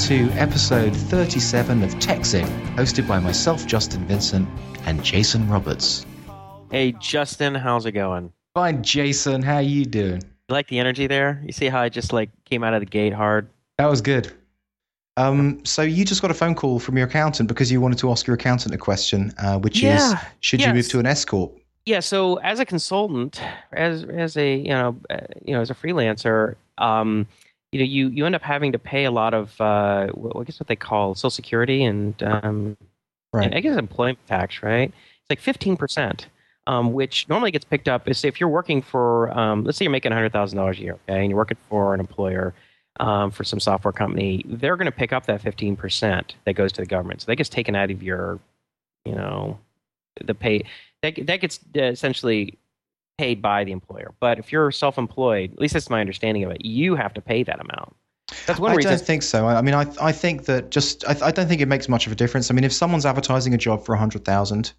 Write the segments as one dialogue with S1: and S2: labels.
S1: welcome to episode 37 of TechZing, hosted by myself, Justin Vincent, and Jason Roberts.
S2: Hey, Justin, how's it going?
S1: Fine, Jason. How you doing?
S2: You like the energy there? You see how I just like came out of the gate hard?
S1: That was good. Um, so you just got a phone call from your accountant because you wanted to ask your accountant a question, uh, which
S2: Yeah,
S1: is, should you move to an S corp?
S2: Yeah. So as a consultant, as as a you know uh, you know as a freelancer, um, you know you you end up having to pay a lot of uh, what, I guess what they call Social Security and um,
S1: Right.
S2: and I guess employment tax, right? It's like fifteen percent. Um, which normally gets picked up is if you're working for, um, let's say you're making $100,000 a year, okay, and you're working for an employer um, for some software company, they're going to pick up that 15% that goes to the government. So that gets taken out of your, you know, the pay. That, that gets uh, essentially paid by the employer. But if you're self employed, at least that's my understanding of it, you have to pay that amount. That's one
S1: I
S2: reason.
S1: don't think so. I mean, I I think that just I, I don't think it makes much of a difference. I mean, if someone's advertising a job for a hundred thousand,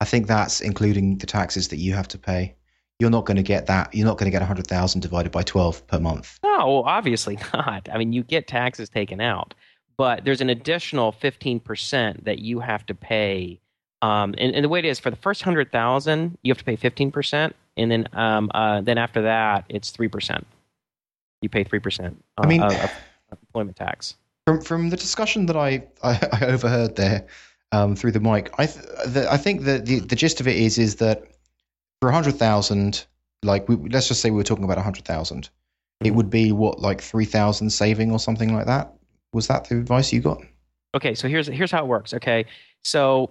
S1: I think that's including the taxes that you have to pay. You're not going to get that. You're not going to get a hundred thousand divided by twelve per month.
S2: No, obviously not. I mean, you get taxes taken out, but there's an additional 15% that you have to pay. Um, and, and the way it is for the first 100,000, you have to pay 15%. And then, um, uh, then after that, it's 3%. You pay 3% uh,
S1: I mean-
S2: of, of employment tax.
S1: From from the discussion that I I, I overheard there um, through the mic, I th- the, I think that the, the gist of it is is that for a hundred thousand, like we, let's just say we were talking about a hundred thousand, it would be what like three thousand saving or something like that. Was that the advice you got?
S2: Okay, so here's here's how it works. Okay, so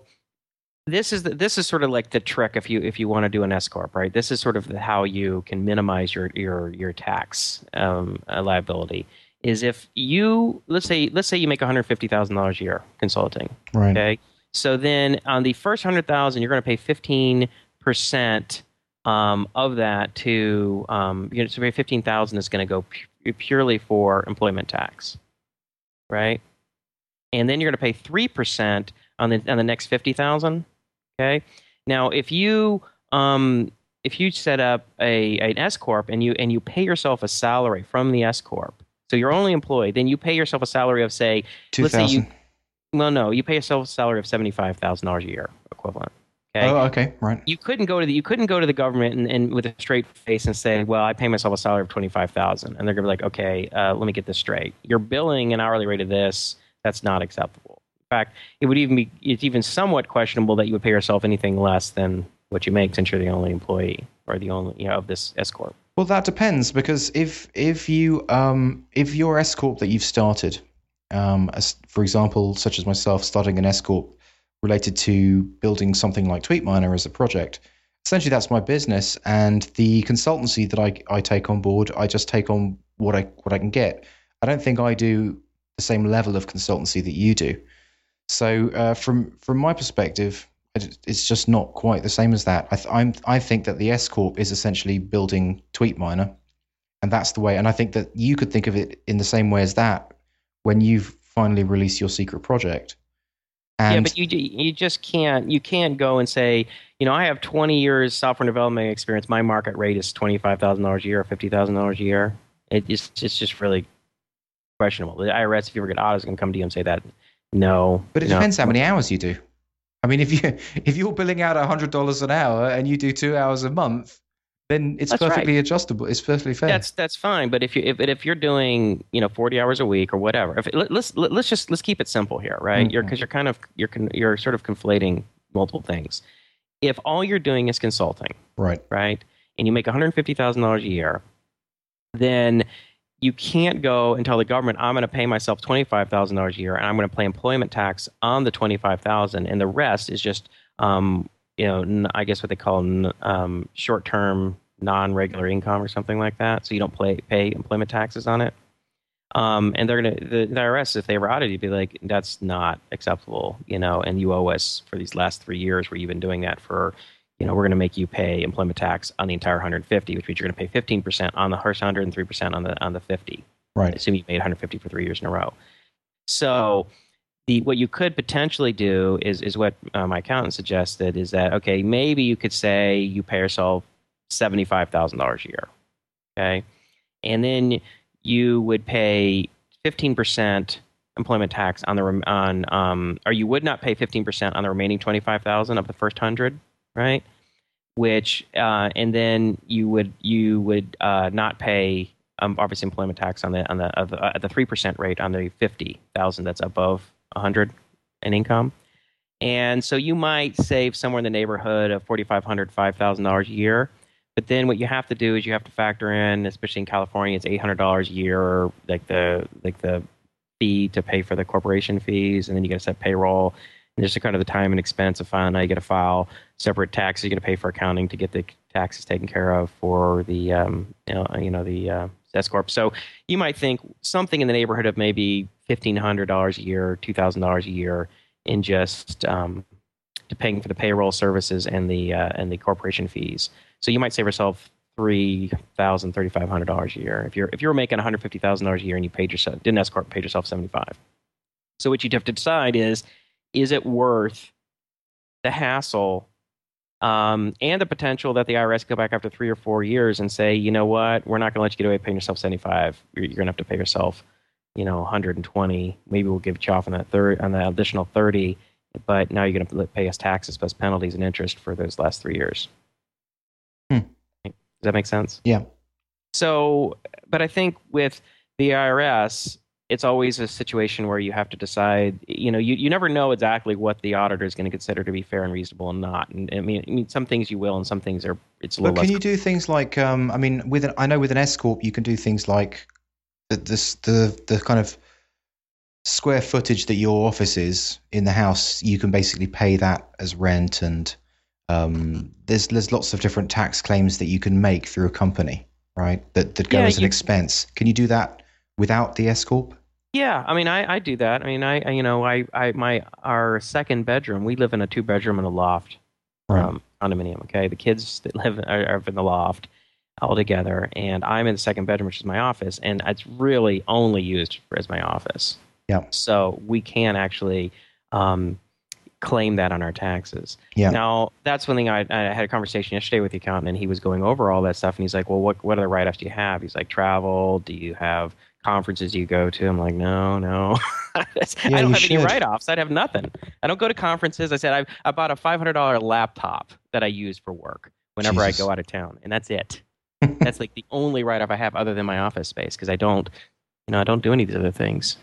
S2: this is the, this is sort of like the trick if you if you want to do an S corp, right? This is sort of how you can minimize your your your tax um, uh, liability. Is if you let's say let's say you make one hundred fifty thousand dollars a year consulting.
S1: Right.
S2: Okay, so then on the first hundred thousand, you're going to pay fifteen percent um, of that to um, you're going to pay fifteen thousand is going to go pu- purely for employment tax, right? And then you're going to pay three percent on the on the next fifty thousand. Okay, now if you um, if you set up a an S corp and you and you pay yourself a salary from the S corp, so you're only employed, then you pay yourself a salary of say
S1: Two
S2: let's say you- well, no, you pay yourself a salary of seventy five thousand dollars a year equivalent. Okay.
S1: Oh, okay, right.
S2: you couldn't go to the you couldn't go to the government and, and with a straight face and say, well, I pay myself a salary of twenty five thousand, and they're gonna be like, okay, uh, let me get this straight. You're billing an hourly rate of this. That's not acceptable. Fact, it would even be it's even somewhat questionable that you would pay yourself anything less than what you make since you're the only employee or the only you know of this S corp.
S1: Well, that depends because if if you um if your S corp that you've started, um, as for example, such as myself starting an S corp related to building something like TweetMiner as a project, essentially that's my business, and the consultancy that I I take on board, I just take on what I what I can get. I don't think I do the same level of consultancy that you do. So uh, from from my perspective, it's just not quite the same as that. I th- I'm I think that the S corp is essentially building TweetMiner, and that's the way. And I think that you could think of it in the same way as that when you've finally release your secret project. And
S2: yeah, but you you just can't you can't go and say you know I have 20 years software development experience. My market rate is twenty five thousand dollars a year or fifty thousand dollars a year. It, it's it's just really questionable. The IRS, if you ever get audited, is going to come to you and say that no.
S1: but it
S2: no.
S1: depends how many hours you do. I mean, if you if you're billing out hundred dollars an hour and you do two hours a month, then it's
S2: That's right.
S1: perfectly adjustable. It's perfectly fair.
S2: That's that's fine, but if you if if you're doing you know 40 hours a week or whatever, if let, let's let, let's just let's keep it simple here, right? You're
S1: Mhm.
S2: because you're kind of you're con- you're sort of conflating multiple things. If all you're doing is consulting,
S1: right.
S2: right? And you make $150,000 a year, then you can't go and tell the government, I'm going to pay myself $25,000 a year and I'm going to pay employment tax on the 25000 and the rest is just, um, you know, i guess what they call um, short term, non regular income or something like that. So you don't pay, pay employment taxes on it. Um, and they're going to, the, the IRS, if they were audited, you'd be like, that's not acceptable, you know, and you owe us for these last three years where you've been doing that for, you know, we're going to make you pay employment tax on the entire 150, which means you're going to pay 15% on the first 100 and 3% on the on the 50.
S1: Right.
S2: Assume you made 150 for three years in a row. So, the what you could potentially do is is what uh, my accountant suggested is that okay, maybe you could say you pay yourself seventy five thousand dollars a year, okay, and then you would pay 15% employment tax on the on um, or you would not pay 15% on the remaining 25,000 of the first 100, right? Which uh, and then you would you would uh, not pay um, obviously employment tax on the on the uh, at the 3% rate on the 50,000 that's above 100 in income. And so you might save somewhere in the neighborhood of $4,500, $5,000 a year. But then what you have to do is you have to factor in, especially in California, it's $800 a year, like the like the fee to pay for the corporation fees, and then you got to set payroll. And just kind of the time and expense of filing. Now you got to file separate taxes. You got to pay for accounting to get the taxes taken care of for the um, you know the uh, S corp. So you might think something in the neighborhood of maybe fifteen hundred dollars a year, two thousand dollars a year in just um, to paying for the payroll services and the uh, and the corporation fees. So you might save yourself three thousand, thirty five hundred dollars a year if you're if you're making one hundred fifty thousand dollars a year and you paid yourself didn't S paid yourself seventy five. So what you'd have to decide is is it worth the hassle um, and the potential that the IRS go back after three or four years and say, you know what, we're not going to let you get away paying yourself seventy five. You're, you're going to have to pay yourself, you know, one hundred and twenty. Maybe we'll give you off on that third on the additional thirty, but now you're going to pay us taxes plus penalties and interest for those last three years.
S1: Hmm.
S2: Does that make sense?
S1: Yeah.
S2: So, but I think with the IRS, it's always a situation where you have to decide. You know, you, you never know exactly what the auditor is going to consider to be fair and reasonable and not. And I mean, I mean, some things you will, and some things are it's a little.
S1: But can you do things like? Um, I mean, with an, I know with an S corp, you can do things like the this the the kind of square footage that your office is in the house. You can basically pay that as rent, and um, there's there's lots of different tax claims that you can make through a company, right? That that go
S2: Yeah,
S1: as an
S2: you-
S1: expense. Can you do that without the S corp?
S2: Yeah, I mean, I, I do that. I mean, I, I you know, I, I my our second bedroom. We live in a two bedroom and a loft
S1: Right.
S2: um, condominium. Okay, the kids that live are, are in the loft all together, and I'm in the second bedroom, which is my office, and it's really only used for, as my office.
S1: Yeah.
S2: So we can actually um, claim that on our taxes.
S1: Yeah.
S2: Now that's one thing I, I had a conversation yesterday with the accountant, and he was going over all that stuff, and he's like, "Well, what what other write-offs do you have?" He's like, "Travel. Do you have conferences? You go to?" I'm like, "No, no, I don't have any write-offs. I'd have nothing. I don't go to conferences. I said I I bought a $500 laptop that I use for work whenever
S1: Jesus.
S2: I go out of town, and that's it. that's like the only write-off I have other than my office space because I don't, you know, I don't do any of these other things."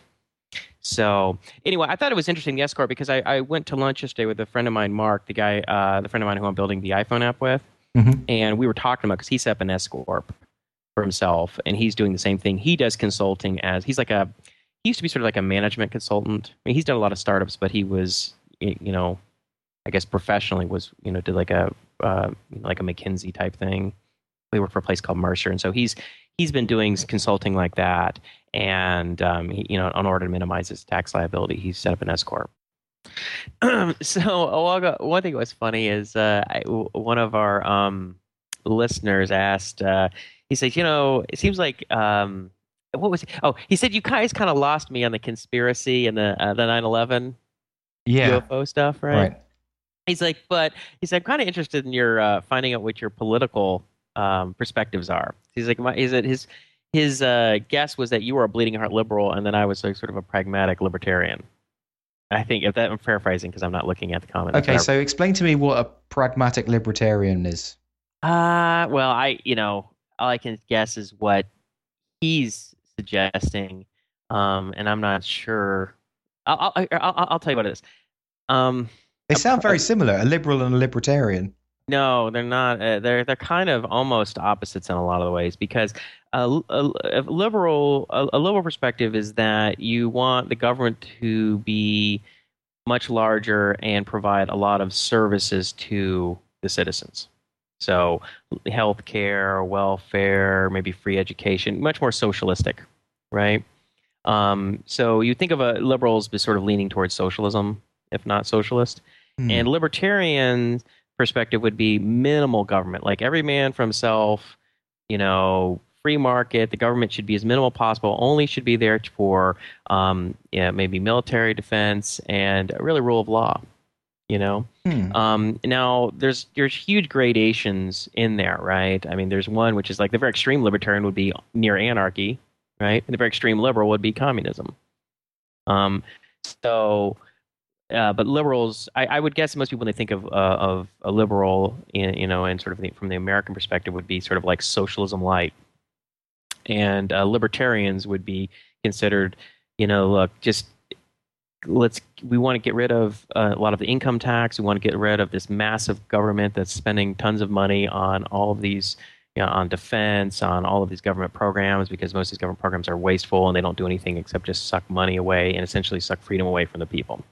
S2: So anyway, I thought it was interesting the S corp because I, I went to lunch yesterday with a friend of mine, Mark, the guy, uh, the friend of mine who I'm building the iPhone app with,
S1: Mhm.
S2: and we were talking about because he set up an S corp for himself, and he's doing the same thing. He does consulting as he's like a he used to be sort of like a management consultant. I mean, he's done a lot of startups, but he was you know, I guess professionally was you know did like a uh, like a McKinsey type thing. We worked for a place called Mercer, and so he's he's been doing consulting like that and um, he, you know, in order to minimize his tax liability, he set up an S corp. so, one thing that was funny is uh, I, one of our um, listeners asked. Uh, he says, "You know, it seems like um, what was? It? Oh, he said you guys kind of lost me on the conspiracy and the uh, the nine eleven
S1: Yeah.
S2: UFO stuff, right?"
S1: Right.
S2: He's like, but he said, I'm kind of interested in your uh, finding out what your political um, perspectives are. He's like, my, is it his his uh, guess was that you were a bleeding heart liberal, and then I was like sort of a pragmatic libertarian. I think if that I'm paraphrasing because I'm not looking at the comments.
S1: Okay, so explain to me what a pragmatic libertarian is.
S2: Uh, well, I, you know, all I can guess is what he's suggesting, um, and I'm not sure. I'll, I'll, I'll, I'll tell you what it is. Um,
S1: They sound very similar, a liberal and a libertarian.
S2: no, they're not. Uh, they're they're kind of almost opposites in a lot of the ways because a, a, a liberal a, a liberal perspective is that you want the government to be much larger and provide a lot of services to the citizens. So, health care, welfare, maybe free education, much more socialistic, right? Um, so you think of a liberals as sort of leaning towards socialism, if not socialist.
S1: Hmm.
S2: And libertarian perspective would be minimal government, like every man for himself, you know, free market. The government should be as minimal possible. Only should be there for, um, yeah, maybe military defense and really rule of law. You know,
S1: Hmm.
S2: um, now there's there's huge gradations in there, right? I mean, there's one which is like the very extreme libertarian would be near anarchy, right? And the very extreme liberal would be communism. Um, so, uh, but liberals, I, I, would guess most people when they think of uh, of a liberal, in, you know, and sort of the, from the American perspective, would be sort of like socialism light, and uh, libertarians would be considered, you know, look, just let's we want to get rid of uh, a lot of the income tax. We want to get rid of this massive government that's spending tons of money on all of these, you know, on defense, on all of these government programs because most of these government programs are wasteful and they don't do anything except just suck money away and essentially suck freedom away from the people.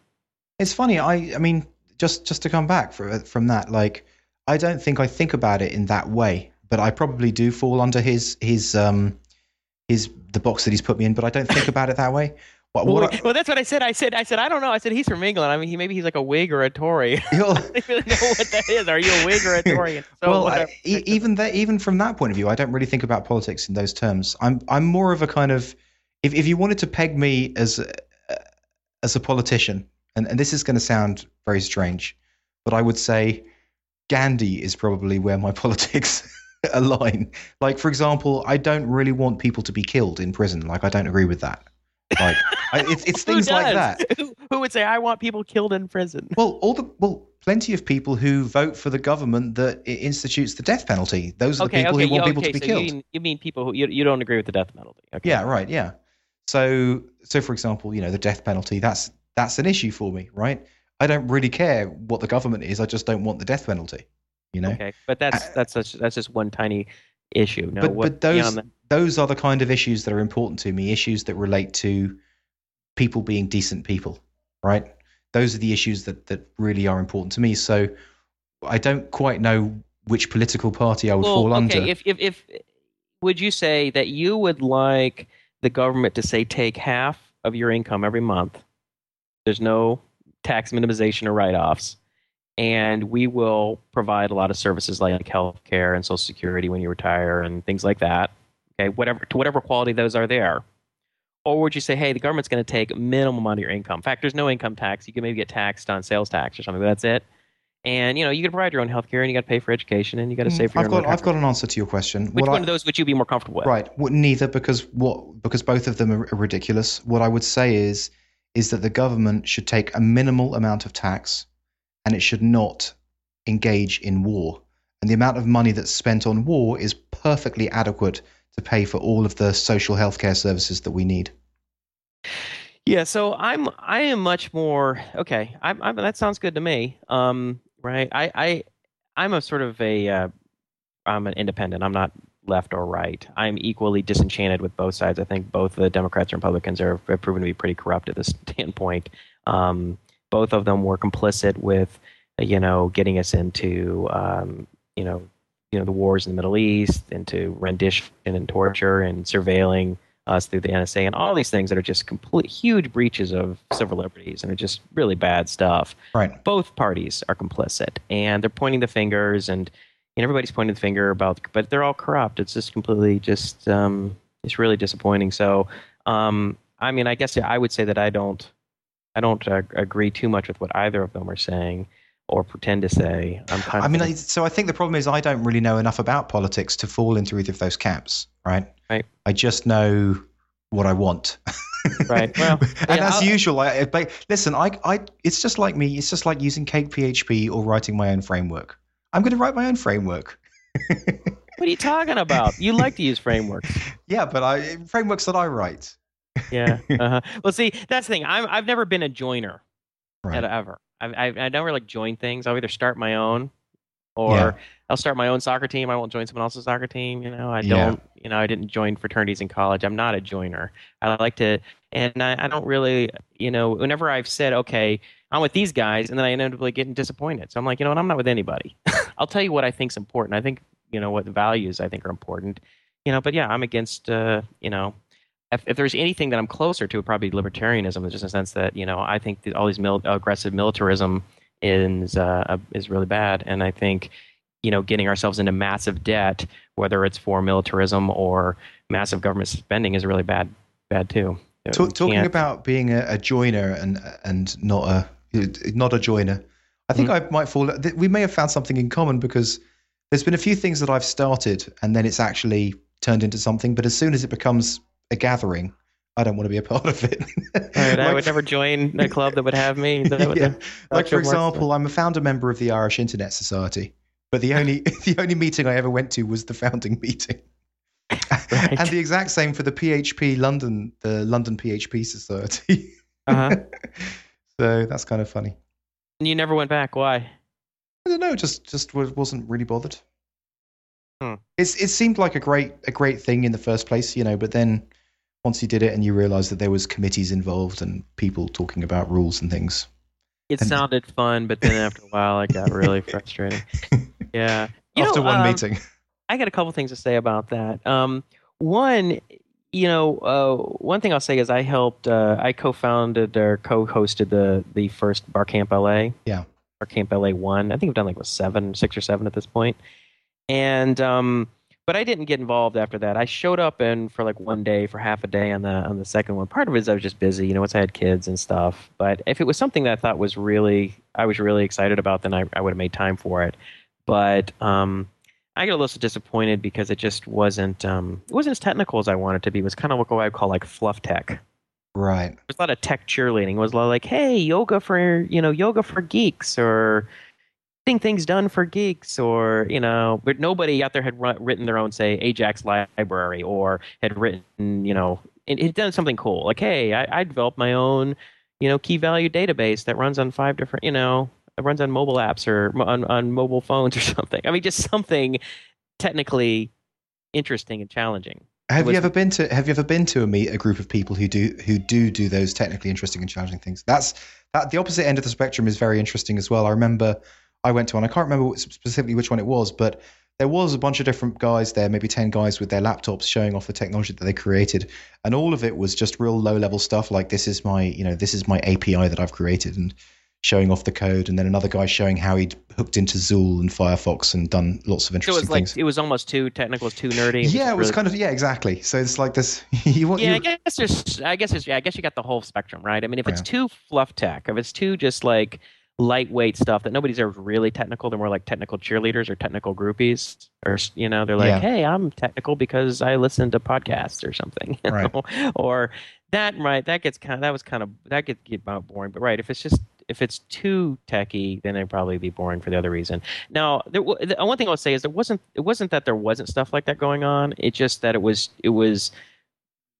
S1: It's funny. I I mean, just just to come back for, from that, like I don't think I think about it in that way, but I probably do fall under his his um his the box that he's put me in, but I don't think about it that way.
S2: What, what well, I, well, that's what I said. I said, I said, I don't know. I said he's from England. I mean, he maybe he's like a Whig or a Tory. I don't really know what that is. Are you a Whig or a Tory?
S1: So well, uh, I, even that, even from that point of view, I don't really think about politics in those terms. I'm, I'm more of a kind of, if, if you wanted to peg me as, a, as a politician, and, and this is going to sound very strange, but I would say Gandhi is probably where my politics align. Like, for example, I don't really want people to be killed in prison. Like, I don't agree with that. Like it's it's things like that.
S2: Who, who, would say I want people killed in prison?
S1: Well, all the well, plenty of people who vote for the government that institutes the death penalty. Those are okay, the people okay, who want
S2: okay,
S1: people oh, to be
S2: so
S1: killed.
S2: You mean, you mean people who you, you don't agree with the death penalty?
S1: Yeah, right. Yeah. So so for example, you know, the death penalty. That's that's an issue for me, right? I don't really care what the government is. I just don't want the death penalty. You know.
S2: Okay, but that's that's such, that's just one tiny issue. No,
S1: but, but those those are the kind of issues that are important to me. Issues that relate to people being decent people, right? Those are the issues that that really are important to me. So I don't quite know which political party I would
S2: well,
S1: fall
S2: okay.
S1: under.
S2: If, if if would you say that you would like the government to say take half of your income every month? There's no tax minimization or write-offs and we will provide a lot of services like health care and social security when you retire and things like that okay whatever to whatever quality those are there or would you say hey the government's going to take minimum amount of your income in fact there's no income tax you can maybe get taxed on sales tax or something but that's it and you know you can provide your own health care and you got to pay for education and you got to mm, save for
S1: I've
S2: your
S1: got I've got an answer to your question.
S2: Which what one I, of those would you be more comfortable with?
S1: Right, well, neither because what because both of them are ridiculous. What I would say is is that the government should take a minimal amount of tax and it should not engage in war. And the amount of money that's spent on war is perfectly adequate to pay for all of the social healthcare services that we need.
S2: Yeah, so I'm I am much more okay. I'm, I'm that sounds good to me. Um, right? I I I'm a sort of a uh, I'm an independent. I'm not left or right. I'm equally disenchanted with both sides. I think both the Democrats and Republicans are have proven to be pretty corrupt at this standpoint. Um, both of them were complicit with, you know, getting us into, um, you know, you know, the wars in the Middle East, into rendition and torture and surveilling us through the NSA and all these things that are just complete huge breaches of civil liberties and are just really bad stuff.
S1: Right.
S2: Both parties are complicit and they're pointing the fingers and, and everybody's pointing the finger about, but they're all corrupt. It's just completely just, um, it's really disappointing. So, um, I mean, I guess I would say that I don't I don't uh, agree too much with what either of them are saying or pretend to say. I'm kind
S1: I mean, I, so I think the problem is I don't really know enough about politics to fall into either of those camps, right?
S2: Right.
S1: I just know what I want.
S2: right. Well,
S1: and yeah, as I'll, usual, I, I, listen. I, I, it's just like me. It's just like using Cake PHP or writing my own framework. I'm going to write my own framework.
S2: what are you talking about? You like to use frameworks.
S1: yeah, but I frameworks that I write
S2: yeah. Uh-huh. Well, see, that's the thing. I'm I've never been a joiner, right. ever. I, I I don't really like join things. I'll either start my own, or yeah. I'll start my own soccer team. I won't join someone else's soccer team. You know, I don't. Yeah. You know, I didn't join fraternities in college. I'm not a joiner. I like to, and I, I don't really. You know, whenever I've said, okay, I'm with these guys, and then I inevitably getting disappointed. So I'm like, you know what? I'm not with anybody. I'll tell you what I think's important. I think you know what values I think are important. You know, but yeah, I'm against. Uh, you know, if, if, there's anything that I'm closer to, probably libertarianism. Just in the sense that you know I think that all these mil- aggressive militarism is uh, is really bad, and I think you know getting ourselves into massive debt, whether it's for militarism or massive government spending, is really bad bad too.
S1: Talk, talking about being a, a, joiner and and not a not a joiner, I think mm-hmm. I might fall. We may have found something in common because there's been a few things that I've started and then it's actually turned into something, but as soon as it becomes a gathering, I don't want to be a part of it.
S2: Right, I would never join a club that would have me.
S1: Yeah. Like for example, I'm a founder member of the Irish Internet Society, but the only the only meeting I ever went to was the founding meeting.
S2: Right.
S1: And the exact same for the PHP London, the London PHP Society.
S2: Uh-huh.
S1: so that's kind of funny.
S2: And you never went back. Why?
S1: I don't know, just just wasn't really bothered.
S2: Hmm.
S1: It's it seemed like a great a great thing in the first place, you know, but then once you did it and you realized that there was committees involved and people talking about rules and things.
S2: It
S1: And-
S2: sounded fun, but then after a while, it got really frustrating. Yeah. You
S1: After
S2: know,
S1: one
S2: um,
S1: meeting.
S2: I got a couple things to say about that. Um, one, you know, uh, one thing I'll say is I helped, uh, I co-founded or co-hosted the the first Barcamp LA.
S1: Yeah.
S2: Barcamp LA one. I think we've done like what, seven, six or seven at this point. And um, but I didn't get involved after that. I showed up in for like one day, for half a day on the on the second one. Part of it is I was just busy, you know, once I had kids and stuff. But if it was something that I thought was really, I was really excited about, then I, I would have made time for it. But um, I got a little disappointed because it just wasn't um, it wasn't as technical as I wanted it to be. It was kind of what I would call like fluff tech.
S1: Right.
S2: There's a lot of tech cheerleading. It was a lot like, hey, yoga for you know, yoga for geeks, or getting things done for geeks, or you know, but nobody out there had run, written their own, say, Ajax library, or had written, you know, it had done something cool. Like, hey, I, I developed my own, you know, key value database that runs on five different, you know, it runs on mobile apps or on, on mobile phones or something. I mean, just something technically interesting and challenging.
S1: Have
S2: was-
S1: you ever been to Have you ever been to a meet a group of people who do who do do those technically interesting and challenging things? That's that the opposite end of the spectrum is very interesting as well. I remember I went to one. I can't remember specifically which one it was, but there was a bunch of different guys there, maybe ten guys with their laptops showing off the technology that they created, and all of it was just real low level stuff. Like this is my you know this is my API that I've created and showing off the code, and then another guy showing how he'd hooked into XUL and Firefox and done lots of interesting
S2: So it was like
S1: things.
S2: it was almost too technical, it's too nerdy.
S1: yeah, it was
S2: really-
S1: kind of yeah, exactly. So it's like this. You want
S2: Yeah,
S1: you,
S2: I guess there's. I guess there's. Yeah, I guess you got the whole spectrum, right? I mean, if it's
S1: Yeah.
S2: too fluff tech, if it's too just like lightweight stuff that nobody's ever really technical, they're more like technical cheerleaders or technical groupies, or you know, they're like,
S1: Yeah.
S2: hey, I'm technical because I listen to podcasts or something,
S1: Right.
S2: or that right that gets kind of that was kind of that gets get about boring. But right, if it's just if it's too techy, then it'd probably be boring for the other reason. Now, there, the one thing I'll say is there wasn't it wasn't that there wasn't stuff like that going on. It's just that it was it was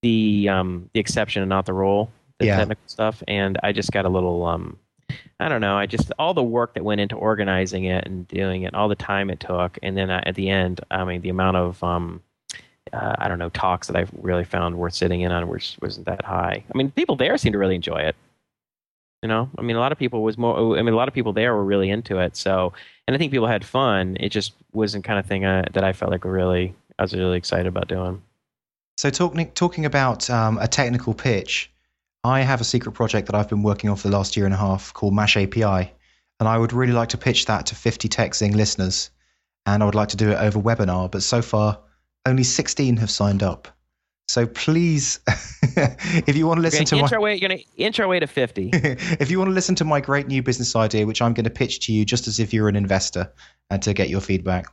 S2: the um the exception and not the rule, the
S1: Yeah.
S2: technical stuff. And I just got a little um I don't know. I just all the work that went into organizing it and doing it, all the time it took, and then at the end, I mean, the amount of um, uh, I don't know talks that I really found worth sitting in on was wasn't that high. I mean, people there seemed to really enjoy it. You know, I mean, a lot of people was more. I mean, a lot of people there were really into it. So, and I think people had fun. It just wasn't kind of thing uh, that I felt like really I was really excited about doing.
S1: So talking talking about um, a technical pitch, I have a secret project that I've been working on for the last year and a half called Mash API, and I would really like to pitch that to 50 TechZing listeners, and I would like to do it over webinar. But so far, only 16 have signed up. So please, if you want to listen to my
S2: way. You're gonna inch our way to fifty.
S1: if you want to listen to my great new business idea, which I'm going to pitch to you just as if you're an investor and to get your feedback,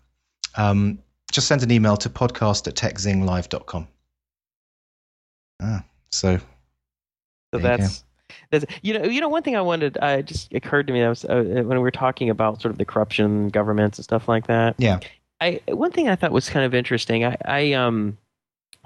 S1: um, just send an email to podcast at techzinglive.com. Ah, so
S2: So
S1: There you
S2: that's that's you know you know one thing I wanted. Uh, it just occurred to me that was uh, when we were talking about sort of the corruption, governments, and stuff like that.
S1: Yeah.
S2: I one thing I thought was kind of interesting. I, I um,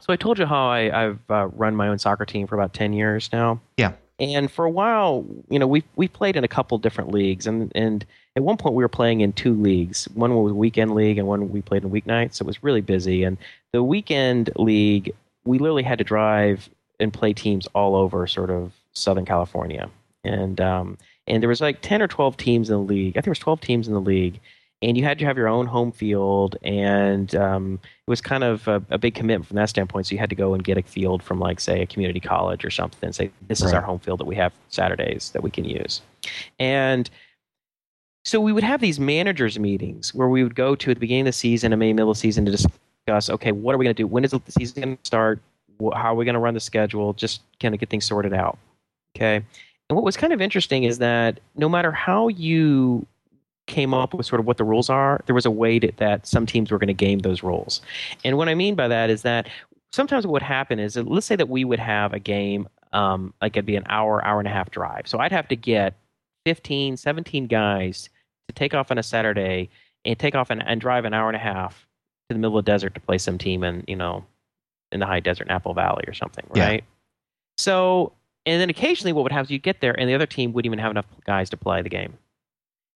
S2: so I told you how I, I've uh, run my own soccer team for about ten years now.
S1: Yeah.
S2: And for a while, you know, we we played in a couple different leagues, and and at one point we were playing in two leagues. One was a weekend league, and one we played in weeknights. So it was really busy. And the weekend league, we literally had to drive and play teams all over sort of Southern California. And um, and there was like ten or twelve teams in the league. I think there was twelve teams in the league, and you had to have your own home field. And um, it was kind of a, a big commitment from that standpoint. So you had to go and get a field from like say a community college or something, and say this is our home field that we have Saturdays that we can use. And so we would have these managers meetings where we would go to at the beginning of the season and maybe middle of the season to discuss, okay, what are we going to do? When is the season going to start? How are we going to run the schedule? Just kind of get things sorted out. Okay. And what was kind of interesting is that no matter how you came up with sort of what the rules are, there was a way to, that some teams were going to game those rules. And what I mean by that is that sometimes what would happen is that let's say that we would have a game um, like it'd be an hour, hour and a half drive. So I'd have to get 15, 17 guys to take off on a Saturday and take off and, and drive an hour and a half to the middle of the desert to play some team in, you know, in the high desert in Apple Valley or something, right? Yeah. So, and then occasionally what would happen is you'd get there and the other team wouldn't even have enough guys to play the game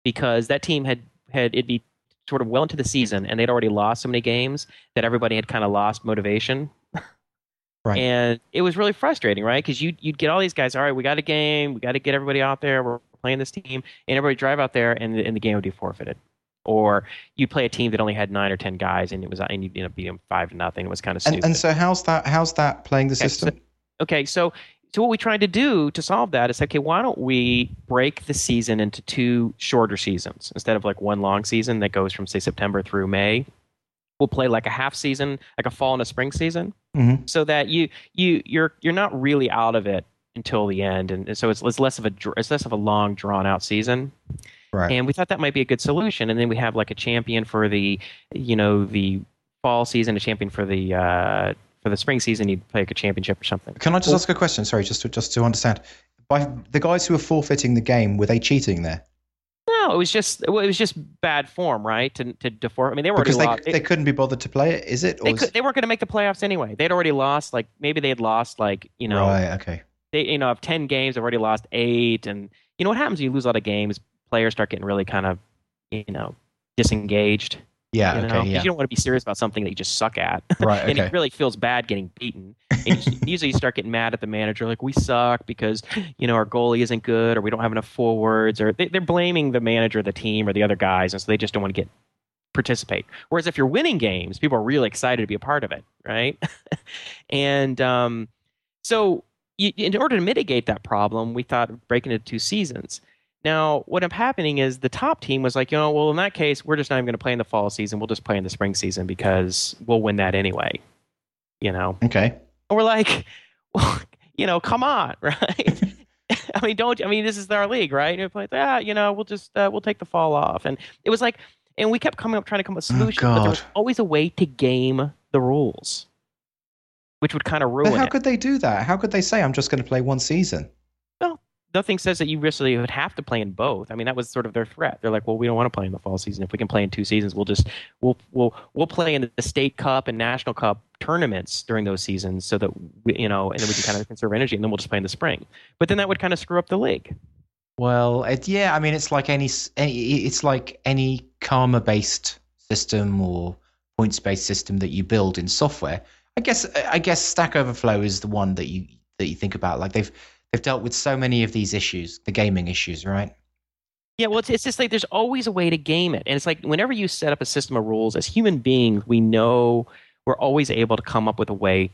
S2: because that team had, had it'd be sort of well into the season and they'd already lost so many games that everybody had kind of lost motivation. Right. And it was really frustrating, right? Because you'd, you'd get all these guys, all right, we got a game, we got to get everybody out there, we're playing this team, and everybody drive out there and, and the game would be forfeited. Or you'd play a team that only had nine or ten guys, and it was and you know, beat them five to nothing. It was kind of stupid.
S1: And, and so how's that? How's that playing the
S2: okay,
S1: system?
S2: So, okay, so so what we tried to do to solve that is okay, why don't we break the season into two shorter seasons instead of like one long season that goes from say September through May? We'll play like a half season, like a fall and a spring season, mm-hmm. so that you you you're you're not really out of it until the end, and, so it's, it's less of a it's less of a long drawn out season. Right. And we thought that might be a good solution. And then we have like a champion for the, you know, the fall season, a champion for the uh, for the spring season. You'd play like a championship or something.
S1: Can I just well, ask a question? Sorry, just to just to understand. By the guys who were forfeiting the game, were they cheating there?
S2: No, it was just it was just bad form, right? To to deform. I mean, they were
S1: because they,
S2: lost.
S1: they couldn't be bothered to play it. Is it?
S2: They, could, they weren't going to make the playoffs anyway. They'd already lost. Like maybe they had lost like you know.
S1: Right. Okay.
S2: They you know of ten games, they've already lost eight, and you know what happens? When You lose a lot of games players start getting really kind of, you know, disengaged.
S1: Yeah,
S2: you
S1: know? okay, yeah.
S2: You don't want to be serious about something that you just suck at.
S1: Right,
S2: and it really feels bad getting beaten. And you, usually you start getting mad at the manager, like, we suck because, you know, our goalie isn't good or we don't have enough forwards or they, they're blaming the manager, the team, or the other guys. And so they just don't want to get participate. Whereas if you're winning games, people are really excited to be a part of it, right? and um, so you, in order to mitigate that problem, we thought of breaking it into two seasons. Now, what ended up happening is the top team was like, you know, well, in that case, we're just not even going to play in the fall season. We'll just play in the spring season because we'll win that anyway. You know?
S1: Okay.
S2: And we're like, well, you know, come on, right? I mean, don't, I mean, this is our league, right? And we're like, ah, you know, we'll just, uh, we'll take the fall off. And it was like, and we kept coming up trying to come up with solutions, oh, oh, but there was always a way to game the rules, which would kind of ruin
S1: But how
S2: it.
S1: could they do that? How could they say, I'm just going to play one season?
S2: Nothing says that you really would have to play in both. I mean, that was sort of their threat. They're like, well, we don't want to play in the fall season. If we can play in two seasons, we'll just we'll we'll we'll play in the state cup and national cup tournaments during those seasons, so that we, you know, and then we can kind of conserve energy, and then we'll just play in the spring. But then that would kind of screw up the league.
S1: Well, it, yeah, I mean, it's like any, any it's like any karma based system or points based system that you build in software. I guess I guess Stack Overflow is the one that you that you think about. Like they've they've dealt with so many of these issues, the gaming issues, right?
S2: Yeah, well, it's, it's just like there's always a way to game it. And it's like whenever you set up a system of rules, as human beings, we know we're always able to come up with a way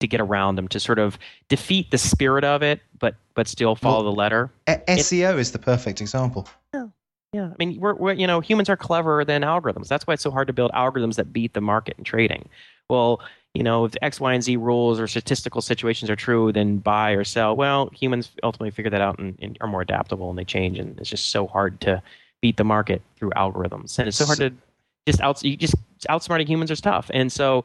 S2: to get around them, to sort of defeat the spirit of it, but but still follow well, the letter.
S1: A- SEO it, is the perfect example.
S2: Yeah, yeah. I mean, we're, we're you know humans are cleverer than algorithms. That's why it's so hard to build algorithms that beat the market in trading. Well, you know, if X, Y, and Z rules or statistical situations are true, then buy or sell. Well, humans ultimately figure that out and, and, are more adaptable and they change. And it's just so hard to beat the market through algorithms. And it's so hard to just out, you just outsmarting humans is tough. And so,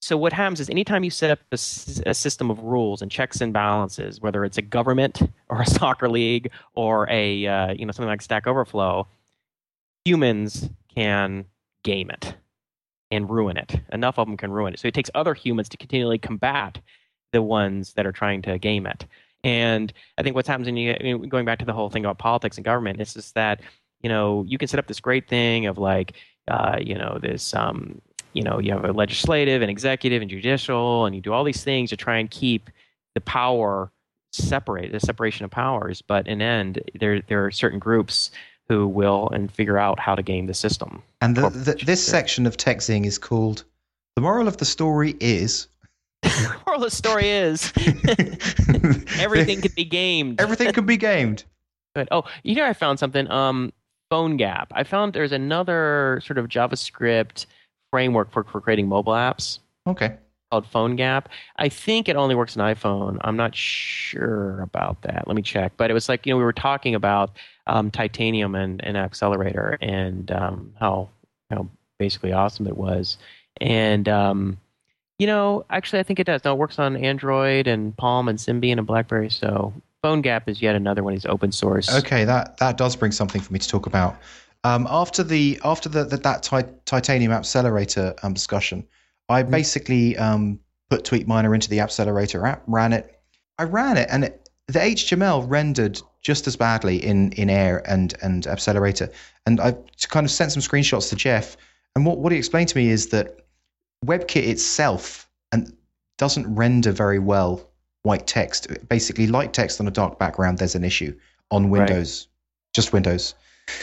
S2: so what happens is anytime you set up a, a system of rules and checks and balances, whether it's a government or a soccer league or a, uh, you know, something like Stack Overflow, humans can game it and ruin it. Enough of them can ruin it. So it takes other humans to continually combat the ones that are trying to game it. And I think what's happens you going back to the whole thing about politics and government, it's just that you know you can set up this great thing of like uh, you know this um, you know you have a legislative and executive and judicial, and you do all these things to try and keep the power separate, the separation of powers. But in end, there there are certain groups who will and figure out how to game the system.
S1: And the, the, this section of texting is called "The Moral of the Story is."
S2: the moral of the story is everything can be gamed.
S1: Everything can be gamed.
S2: Good. Oh, you know, I found something. Um, PhoneGap. I found there's another sort of JavaScript framework for, for creating mobile apps.
S1: Okay.
S2: Called PhoneGap. I think it only works on iPhone. I'm not sure about that. Let me check. But it was like you know we were talking about um, titanium and an Appcelerator and um, how how basically awesome it was. And um, You know, actually, I think it does. Now it works on Android and Palm and Symbian and BlackBerry. So PhoneGap is yet another one. He's open source.
S1: Okay, that that does bring something for me to talk about. Um, after the after the, the that ti- titanium Appcelerator um, discussion, I
S2: Mm-hmm.
S1: basically um, put TweetMiner into the Appcelerator app, ran it. I ran it, and it, the HTML rendered just as badly in in Air and and Appcelerator. And I kind of sent some screenshots to Jeff, and what what he explained to me is that WebKit itself and doesn't render very well white text. Basically, light text on a dark background, there's an issue on Windows, just Windows.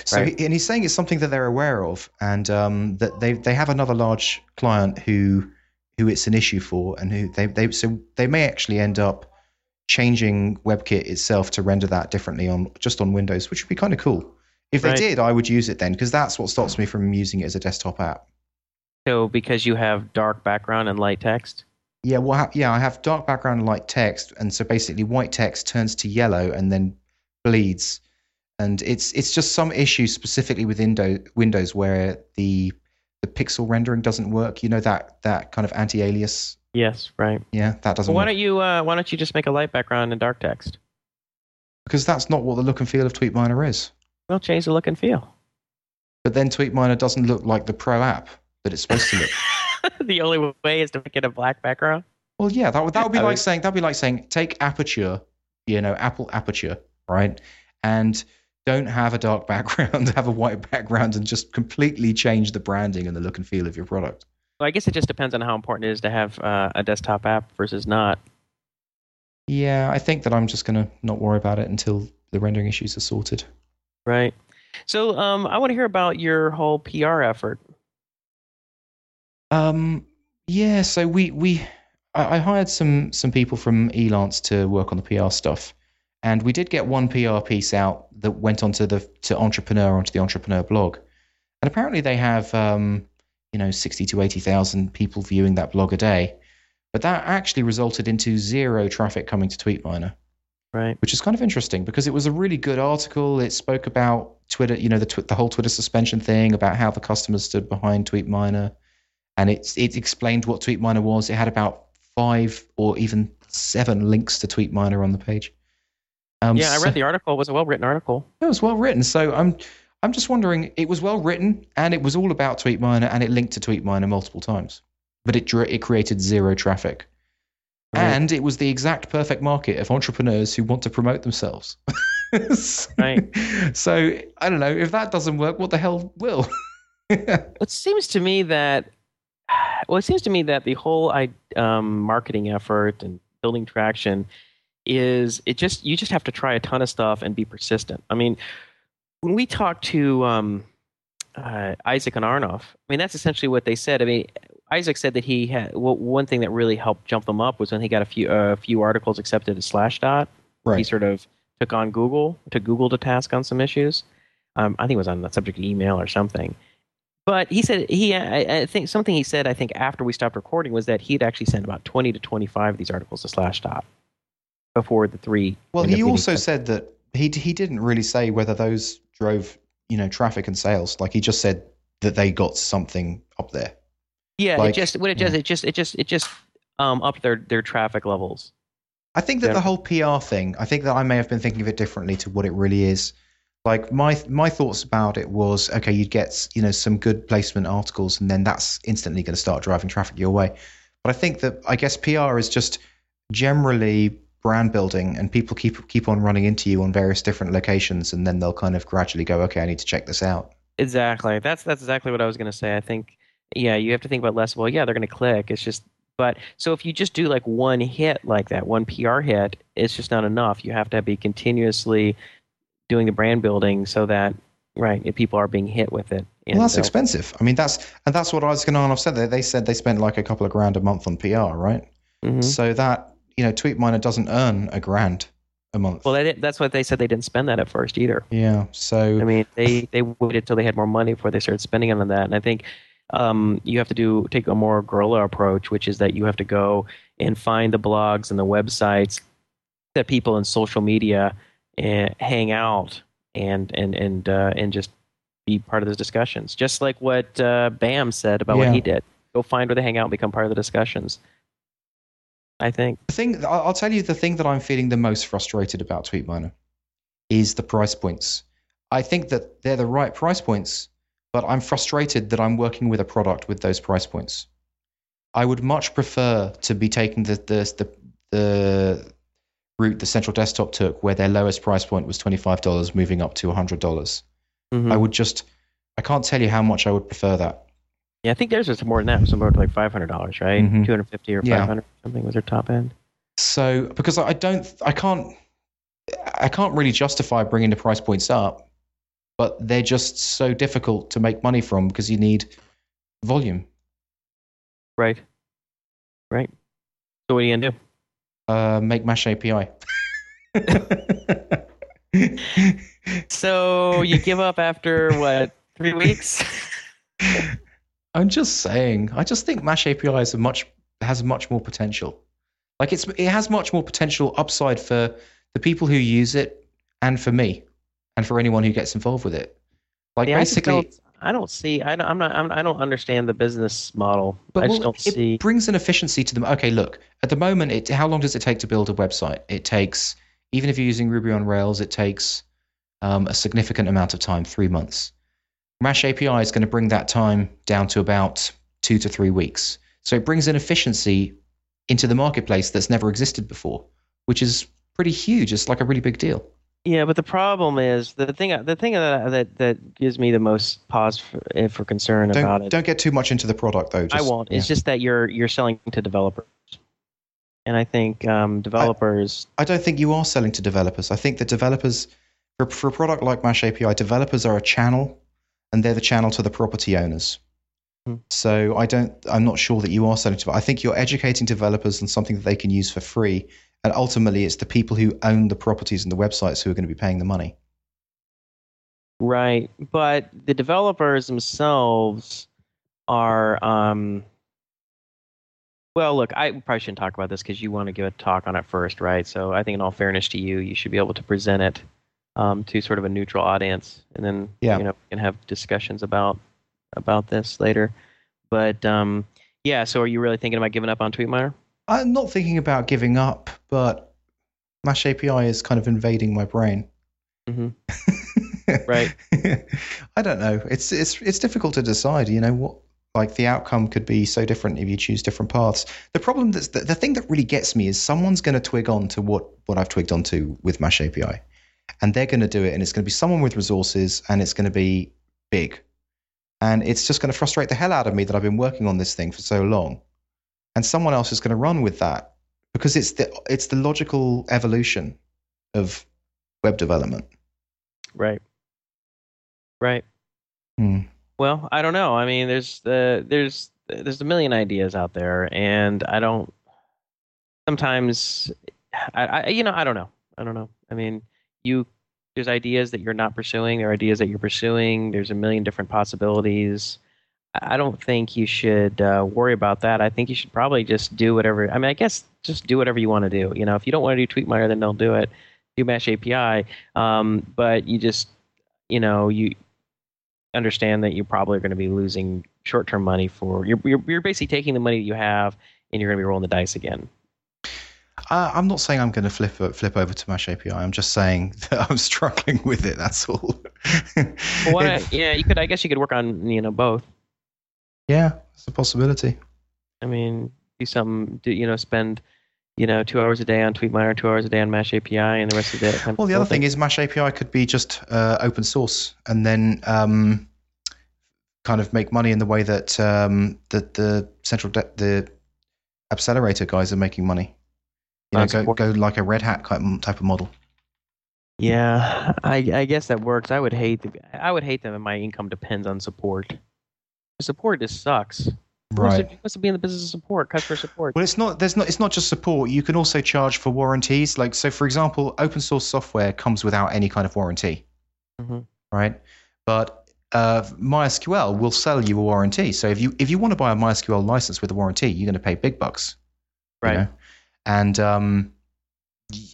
S1: So,
S2: Right.
S1: he, and he's saying it's something that they're aware of, and um, that they they have another large client who who it's an issue for, and who they they so they may actually end up changing WebKit itself to render that differently on just on Windows, which would be kind of cool. If they
S2: Right.
S1: did, I would use it then because that's what stops me from using it as a desktop app.
S2: So because you have dark background and light text.
S1: Yeah, well, ha- yeah, I have dark background and light text, and so basically white text turns to yellow and then bleeds, and it's it's just some issue specifically with Indo- Windows where the the pixel rendering doesn't work. You know that that kind of anti-alias.
S2: Yes, right.
S1: Yeah, that doesn't
S2: Well, why
S1: work
S2: don't you uh, why don't you just make a light background and dark text?
S1: because that's not what the look and feel of TweetMiner is.
S2: Well, change the look and feel.
S1: But then TweetMiner doesn't look like the pro app that it's supposed to look.
S2: the only way is to make it a black background.
S1: Well, yeah, that would that would be
S2: I
S1: like
S2: mean-
S1: saying that'd be like saying take aperture, you know, Apple aperture, right, and don't have a dark background, have a white background, and just completely change the branding and the look and feel of your product.
S2: Well, I guess it just depends on how important it is to have uh, a desktop app versus not.
S1: Yeah, I think that I'm just gonna not worry about it until the rendering issues are sorted.
S2: Right. So um, I want to hear about your whole PR effort.
S1: Um, yeah, so we we I, I hired some some people from Elance to work on the PR stuff, and we did get one PR piece out that went onto the to Entrepreneur onto the Entrepreneur blog, and apparently they have um, you know sixty to eighty thousand people viewing that blog a day, but that actually resulted into zero traffic coming to TweetMiner
S2: Right.
S1: which is kind of interesting because it was a really good article. It spoke about Twitter, you know, the tw- the whole Twitter suspension thing, about how the customers stood behind TweetMiner, and it it explained what TweetMiner was. It had about five or even seven links to TweetMiner on the page. Um,
S2: Yeah, I
S1: so-
S2: read the article. It was a well written article.
S1: it was well written. So I'm I'm just wondering, it was well written and it was all about TweetMiner and it linked to TweetMiner multiple times, but it dr- it created zero traffic.
S2: Right.
S1: And it was the exact perfect market of entrepreneurs who want to promote themselves. so,
S2: Right.
S1: so I don't know if that doesn't work. What the hell will?
S2: It seems to me that, well, it seems to me that the whole um, marketing effort and building traction is it just you just have to try a ton of stuff and be persistent. I mean, when we talked to um, uh, Isaac and Arnoff, I mean that's essentially what they said. I mean, Isaac said that he had well, one thing that really helped jump them up was when he got a few a few articles accepted at Slashdot. He sort of took on Google, took Google to task on some issues. Um, I think it was on the subject of email or something. But he said he, I, I think something he said, I think after we stopped recording was that he'd actually sent about 20 to 25 of these articles to Slashdot before the three.
S1: Well, he also said that he he didn't really say whether those drove you know traffic and sales. Like he just said that they got something up there.
S2: yeah,
S1: like-
S2: it just what it does, it just it just it just um up their their traffic levels.
S1: I think that
S2: Yeah.
S1: the whole PR thing, I think that I may have been thinking of it differently to what it really is. Like my my thoughts about it was okay, you'd get you know some good placement articles, and then that's instantly going to start driving traffic your way. But I think that I guess PR is just generally brand building, and people keep keep on running into you on various different locations, and then they'll kind of gradually go, okay, I need to check this out.
S2: Exactly. That's that's exactly what I was going to say. I think yeah, you have to think about less. Well, yeah, they're going to click. It's just but so if you just do like one hit like that, one PR hit, it's just not enough. You have to be continuously doing the brand building so that right, if people are being hit with it.
S1: Well, that's expensive. I mean, that's and that's what I was going to said. They they said they spent like a couple of grand a month on PR, right?
S2: Mhm.
S1: So that you know, TweetMiner doesn't earn a grand a month.
S2: Well, they that's what they said. They didn't spend that at first either.
S1: yeah. So
S2: I mean, they they waited till they had more money before they started spending on that. And I think um, you have to do take a more guerrilla approach, which is that you have to go and find the blogs and the websites that people in social media uh, hang out and and and uh, and just be part of those discussions. Just like what uh, Bam said about
S1: Yeah.
S2: what he did. go find where they hang out and become part of the discussions. I think.
S1: The thing I'll tell you the thing that I'm feeling the most frustrated about TweetMiner is the price points. I think that they're the right price points, but I'm frustrated that I'm working with a product with those price points. I would much prefer to be taking the the the, the route the central desktop took, where their lowest price point was twenty five dollars, moving up to hundred dollars.
S2: Mhm.
S1: I would just, I can't tell you how much I would prefer that.
S2: Yeah, I think theirs was more than that. It was more like five hundred dollars, right?
S1: Mhm.
S2: Two hundred fifty or
S1: Yeah.
S2: five hundred something was their top end.
S1: So because I don't, I can't, I can't really justify bringing the price points up, but they're just so difficult to make money from because you need volume.
S2: Right. Right. So what are you gonna do?
S1: Uh, make Mash API.
S2: So you give up after what? Three weeks?
S1: I'm just saying. I just think Mash API is a much has much more potential. Like it's it has much more potential upside for the people who use it and for me and for anyone who gets involved with it. Like
S2: Yeah, I
S1: basically,
S2: don't, I don't see. I don't, I'm not. I'm, I don't understand the business model.
S1: But
S2: I just
S1: well,
S2: don't
S1: it
S2: see.
S1: brings an efficiency to them. Okay, look, at the moment, it, how long does it take to build a website? It takes, even if you're using Ruby on Rails, it takes um, a significant amount of time, three months. Mash API is going to bring that time down to about two to three weeks. So it brings an efficiency into the marketplace that's never existed before, which is pretty huge. It's like a really big deal.
S2: Yeah, but the problem is the thing. The thing that that, that gives me the most pause for, eh, for concern about
S1: Don't,
S2: it.
S1: don't get too much into the product, though.
S2: I won't.
S1: yeah.
S2: It's just that you're you're selling to developers, and I think um, developers.
S1: I don't think you are selling to developers. I think that developers, for, for a product like Mash API, developers are a channel, and they're the channel to the property owners.
S2: Hmm.
S1: So I don't. I'm not sure that you are selling to. I think you're educating developers on something that they can use for free, and ultimately, it's the people who own the properties and the websites who are going to be paying the money.
S2: Right, but the developers themselves are. Um, well, look, I probably shouldn't talk about this because you want to give a talk on it first, right? So I think, in all fairness to you, you should be able to present it um, to sort of a neutral audience, and then
S1: Yeah.
S2: you know we can have discussions about about this later. But um, yeah, so are you really thinking about giving up on TweetMiner?
S1: I'm not thinking about giving up, but Mash API is kind of invading my brain.
S2: Mhm. Right.
S1: I don't know. It's it's it's difficult to decide. You know what? Like the outcome could be so different if you choose different paths. The problem that's the, the thing that really gets me is someone's going to twig on to what what I've twigged onto with Mash API, and they're going to do it, and it's going to be someone with resources, and it's going to be big, and it's just going to frustrate the hell out of me that I've been working on this thing for so long, and someone else is going to run with that because it's the it's the logical evolution of web development.
S2: Right. Right.
S1: Hmm.
S2: Well, I don't know. I mean, there's uh, there's there's a million ideas out there, and I don't. Sometimes, I, I you know I don't know. I don't know. I mean, you there's ideas that you're not pursuing. There are ideas that you're pursuing. There's a million different possibilities. I don't think you should uh, worry about that. I think you should probably just do whatever. I mean, I guess just do whatever you want to do. You know, if you don't want to do TweetMiner, then don't do it. Do Mash API, um, but you just you know you understand that you probably are going to be losing short-term money for you're, you're you're basically taking the money that you have and you're going to be rolling the dice again.
S1: Uh, I'm not saying I'm going to flip flip over to Mash API. I'm just saying that I'm struggling with it. That's all.
S2: Well,
S1: If-
S2: yeah, you could I guess you could work on you know both.
S1: yeah, it's a possibility.
S2: I mean, do something. Do you know spend you know two hours a day on TweetMiner, two hours a day on Mash API, and the rest of the day.
S1: Well, the other thing is Mash API could be just uh, open source, and then um, kind of make money in the way that um, that the central de- the Appcelerator guys are making money. You know,
S2: On
S1: go go like a Red Hat type type of model.
S2: Yeah, I I guess that works. I would hate the, I would hate them if my income depends on support. Support just sucks. Who wants to- who wants to be in the business of support, customer support?
S1: Well, it's not. There's not. It's not just support. You can also charge for warranties. Like so, for example, open source software comes without any kind of warranty,
S2: Mhm.
S1: right? But uh, MySQL will sell you a warranty. So if you if you want to buy a MySQL license with a warranty, you're going to pay big bucks, you
S2: Right.
S1: know? And um,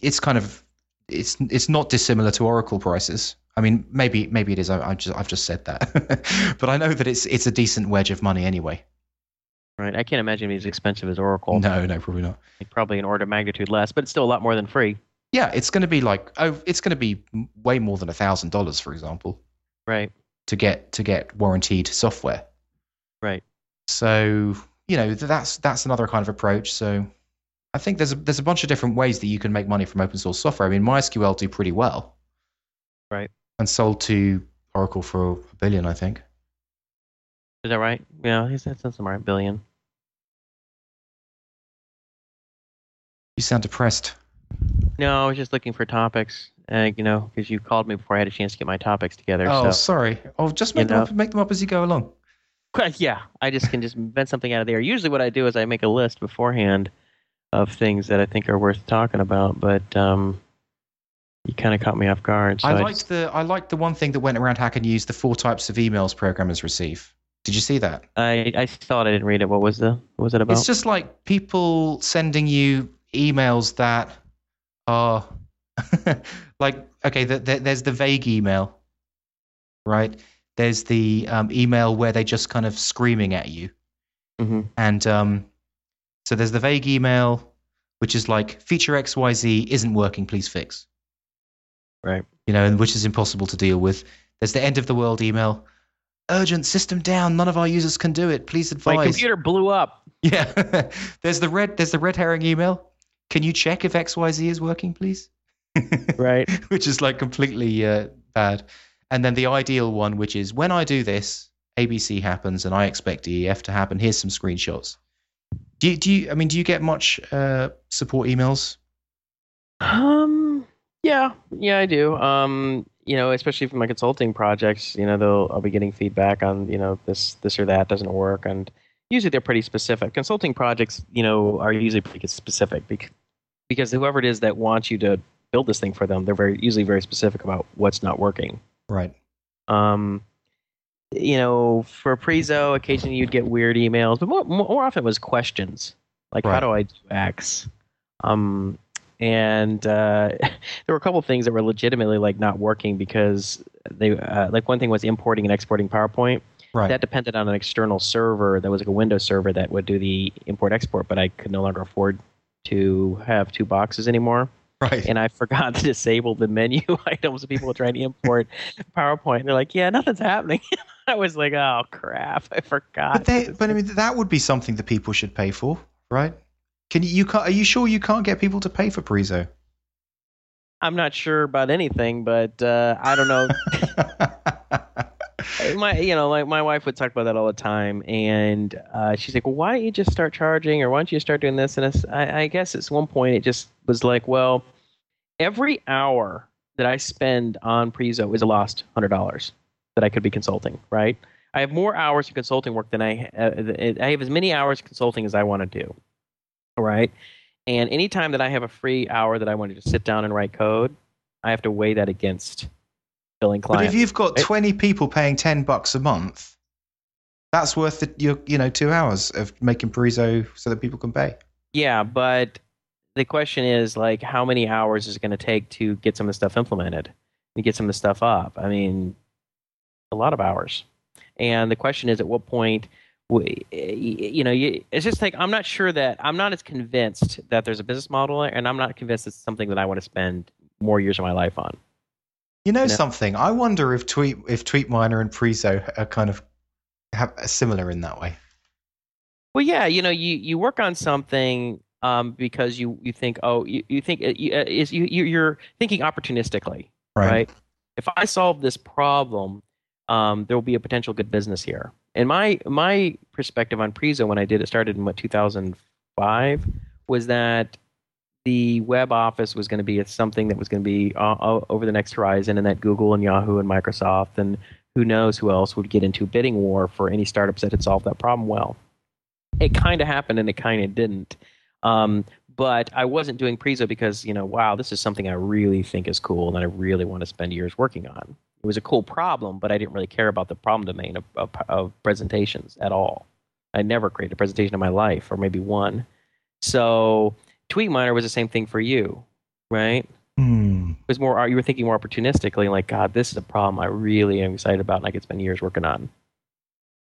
S1: it's kind of it's it's not dissimilar to Oracle prices. I mean, maybe maybe it is. I, I just I've just said that, but I know that it's it's a decent wedge of money anyway.
S2: Right. I can't imagine it as expensive as Oracle.
S1: No, no, probably not.
S2: Probably an order of magnitude less, but it's still a lot more than free.
S1: Yeah, it's going to be like oh, it's going to be way more than a thousand dollars, for example,
S2: Right.
S1: to get to get warranted software.
S2: Right.
S1: So you know that's that's another kind of approach. So I think there's a, there's a bunch of different ways that you can make money from open source software. I mean, MySQL do pretty well.
S2: Right.
S1: And sold to Oracle for a billion, I think.
S2: Is that right? Yeah, he said something right. Billion.
S1: You sound depressed.
S2: No, I was just looking for topics. Uh, you know, because you called me before I had a chance to get my topics together.
S1: Oh,
S2: so
S1: sorry. Oh, just make them
S2: know.
S1: up. Make them up as you go along.
S2: yeah, I just can just invent something out of there. Usually, what I do is I make a list beforehand of things that I think are worth talking about. But um, you kind of caught me off guard. So
S1: I
S2: I
S1: liked
S2: just-
S1: the I liked the one thing that went around Hacker News: the four types of emails programmers receive. Did you see that?
S2: I, I saw it. I didn't read it. What was the what was it about?
S1: It's just like people sending you emails that are like okay. The, the, there's the vague email, right? There's the um, email where they just kind of screaming at you,
S2: Mhm.
S1: and um, so there's the vague email, which is like feature X Y Z isn't working, please fix.
S2: Right.
S1: You know, and which is impossible to deal with. There's the end of the world email. Urgent system down. None of our users can do it. Please advise.
S2: My computer blew up.
S1: Yeah. there's the red there's the red herring email. Can you check if XYZ is working, please?
S2: Right.
S1: which is like completely uh, bad. And then the ideal one, which is when I do this, ABC happens and I expect EF to happen. Here's some screenshots. Do you, do you I mean do you get much uh, support emails?
S2: Um. Yeah. Yeah, I do. Um. You know, especially for my consulting projects, you know, they'll I'll be getting feedback on you know this this or that doesn't work, and usually they're pretty specific. Consulting projects, you know, are usually pretty specific because because whoever it is that wants you to build this thing for them, they're very usually very specific about what's not working.
S1: Right.
S2: Um, you know, for Prezo, occasionally you'd get weird emails, but more, more often it was questions like,
S1: Right.
S2: "How do I do X?" Um, and uh, there were a couple of things that were legitimately like not working because they uh, like one thing was importing and exporting PowerPoint.
S1: Right.
S2: That depended on an external server that was like a Windows server that would do the import export, but I could no longer afford to have two boxes anymore
S1: right.
S2: and I forgot to disable the menu items. People were trying to import PowerPoint. They're like, "Yeah, nothing's happening." I was like, "Oh crap, I forgot."
S1: But they, but I mean, that would be something that people should pay for, right? Can you, you can't, are you sure you can't get people to pay for Prezo?
S2: I'm not sure about anything, but uh, I don't know. my, you know, like my wife would talk about that all the time, and uh, she's like, "Well, why don't you just start charging, or why don't you start doing this?" And I, I guess at one point it just was like, "Well, every hour that I spend on Prezo is a lost hundred dollars that I could be consulting, right? I have more hours of consulting work than I uh, I have as many hours of consulting as I want to do, right? And anytime that I have a free hour that I want to just sit down and write code, I have to weigh that against billing clients.
S1: but if you've got
S2: Right.
S1: 20 people paying 10 bucks a month, that's worth the, your, you know, two hours of making Prezo so that people can pay.
S2: Yeah, but the question is like, how many hours is it going to take to get some of the stuff implemented and get some of the stuff up? I mean, a lot of hours. And the question is, at what point, w- you know, you, it's just like I'm not sure that I'm not as convinced that there's a business model, and I'm not convinced it's something that I want to spend more years of my life on.
S1: You know
S2: Yeah.
S1: something? I wonder if Tweet if TweetMiner and Prezo are kind of have are similar in that way.
S2: Well, yeah, you know, you, you work on something um, because you, you think, oh, you, you think uh, you, uh, is you you- you're thinking opportunistically, right? If I solve this problem, um, there will be a potential good business here. And my my perspective on Prezo when I did it started in what 2005 was that the web office was going to be something that was going to be uh, uh, over the next horizon, and that Google and Yahoo and Microsoft and who knows who else would get into a bidding war for any startups that had solved that problem well. It kind of happened, and it kind of didn't. Um, but I wasn't doing Prezo because you know, wow, this is something I really think is cool, and I really want to spend years working on. It was a cool problem, but I didn't really care about the problem domain of, of, of presentations at all. I never created a presentation in my life, or maybe one. So TweetMiner was the same thing for you, right?
S1: Hmm.
S2: It was more you were thinking more opportunistically, like God, this is a problem I really am excited about, and I could spend years working on.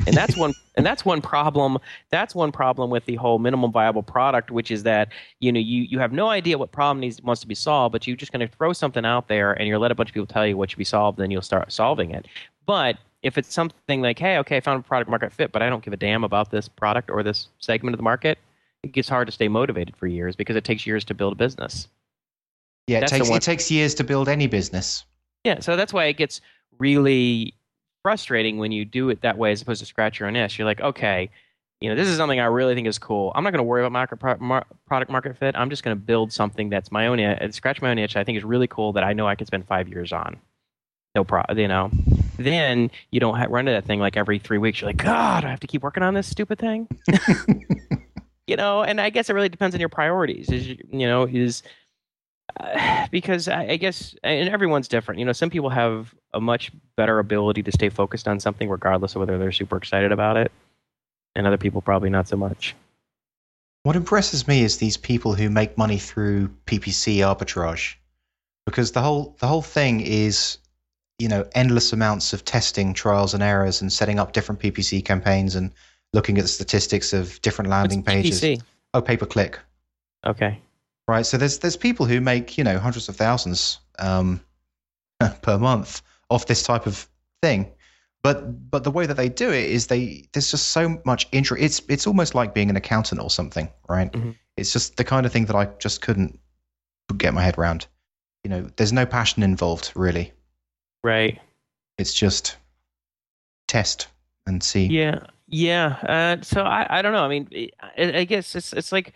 S2: And that's one and that's one problem. That's one problem with the whole minimum viable product, which is that you know you you have no idea what problem needs wants to be solved, but you're just going to throw something out there and you'll let a bunch of people tell you what should be solved, then you'll start solving it. But if it's something like, hey, okay, I found a product market fit, but I don't give a damn about this product or this segment of the market, it gets hard to stay motivated for years because it takes years to build a business.
S1: Yeah, it
S2: That's
S1: takes it takes years to build any business.
S2: Yeah, so that's why it gets really frustrating when you do it that way as opposed to scratch your own itch. You're like, okay, you know, this is something I really think is cool. I'm not going to worry about market pro- mar- product market fit. I'm just going to build something that's my own itch, scratch my own itch. I think is really cool that I know I can spend five years on. No problem, you know. Then you don't ha- run to that thing like every three weeks. You're like, God, I have to keep working on this stupid thing. you know, and I guess it really depends on your priorities. Is you you know is uh, because I, I guess and everyone's different. You know, some people have a much better ability to stay focused on something regardless of whether they're super excited about it, and other people probably not so much.
S1: What impresses me is these people who make money through PPC arbitrage, because the whole the whole thing is, you know, endless amounts of testing, trials and errors, and setting up different PPC campaigns and looking at the statistics of different landing
S2: What's
S1: pages.
S2: PPC?
S1: Oh, pay per click.
S2: Okay.
S1: Right. So there's there's people who make you know hundreds of thousands um, per month off this type of thing, but but the way that they do it is they there's just so much interest. It's it's almost like being an accountant or something, right?
S2: Mhm.
S1: It's just the kind of thing that I just couldn't get my head around. You know, there's no passion involved really.
S2: Right.
S1: It's just test and see.
S2: Yeah, yeah. Uh, so I, I don't know. I mean, I, I guess it's it's like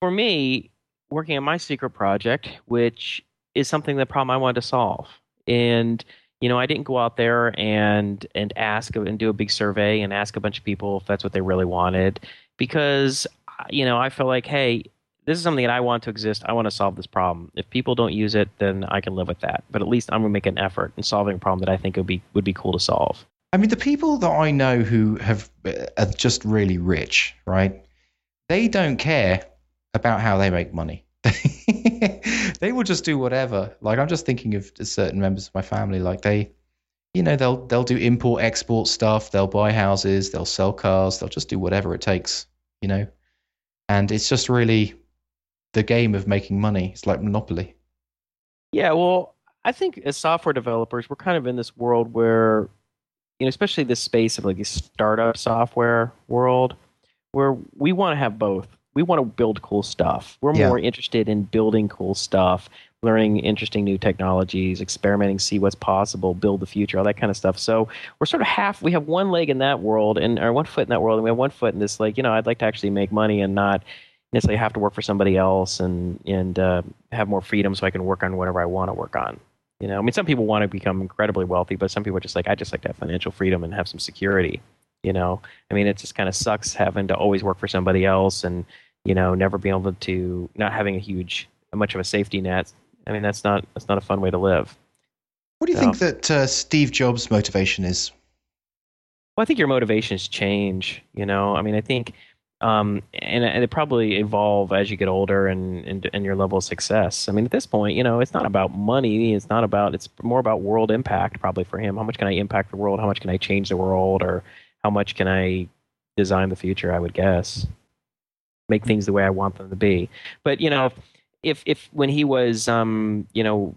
S2: for me working on my secret project, which is something the problem I wanted to solve, and you know I didn't go out there and and ask and do a big survey and ask a bunch of people if that's what they really wanted, because you know I felt like hey. This is something that I want to exist. I want to solve this problem. If people don't use it, then I can live with that. But at least I'm gonna make an effort in solving a problem that I think would be would be cool to solve.
S1: I mean, the people that I know who have uh, are just really rich, right? They don't care about how they make money. they will just do whatever. Like I'm just thinking of certain members of my family. Like they, you know, they'll they'll do import export stuff. They'll buy houses. They'll sell cars. They'll just do whatever it takes. You know, and it's just really the game of making money. It's like monopoly.
S2: Yeah, well, I think as software developers, we're kind of in this world where, you know, especially this space of like the startup software world, where we want to have both. We want to build cool stuff. We're
S1: Yeah.
S2: more interested in building cool stuff, learning interesting new technologies, experimenting, see what's possible, build the future, all that kind of stuff. So we're sort of half. We have one leg in that world, and or one foot in that world, and we have one foot in this. Like, you know, I'd like to actually make money and not necessarily have to work for somebody else and and uh, have more freedom so I can work on whatever I want to work on. You know, I mean, some people want to become incredibly wealthy, but some people are just like, I just like to have financial freedom and have some security. You know, I mean, it just kind of sucks having to always work for somebody else and you know never being able to not having a huge much of a safety net. I mean, that's not that's not a fun way to live.
S1: What do you
S2: Yeah.
S1: think that uh, Steve Jobs' motivation is?
S2: Well, I think your motivations change. You know, I mean, I think, um, and, and it probably evolve as you get older and, and and your level of success. I mean, at this point, you know, it's not about money. It's not about. It's more about world impact. Probably for him, how much can I impact the world? How much can I change the world? Or how much can I design the future? I would guess make things the way I want them to be. But you know, if if when he was, um, you know.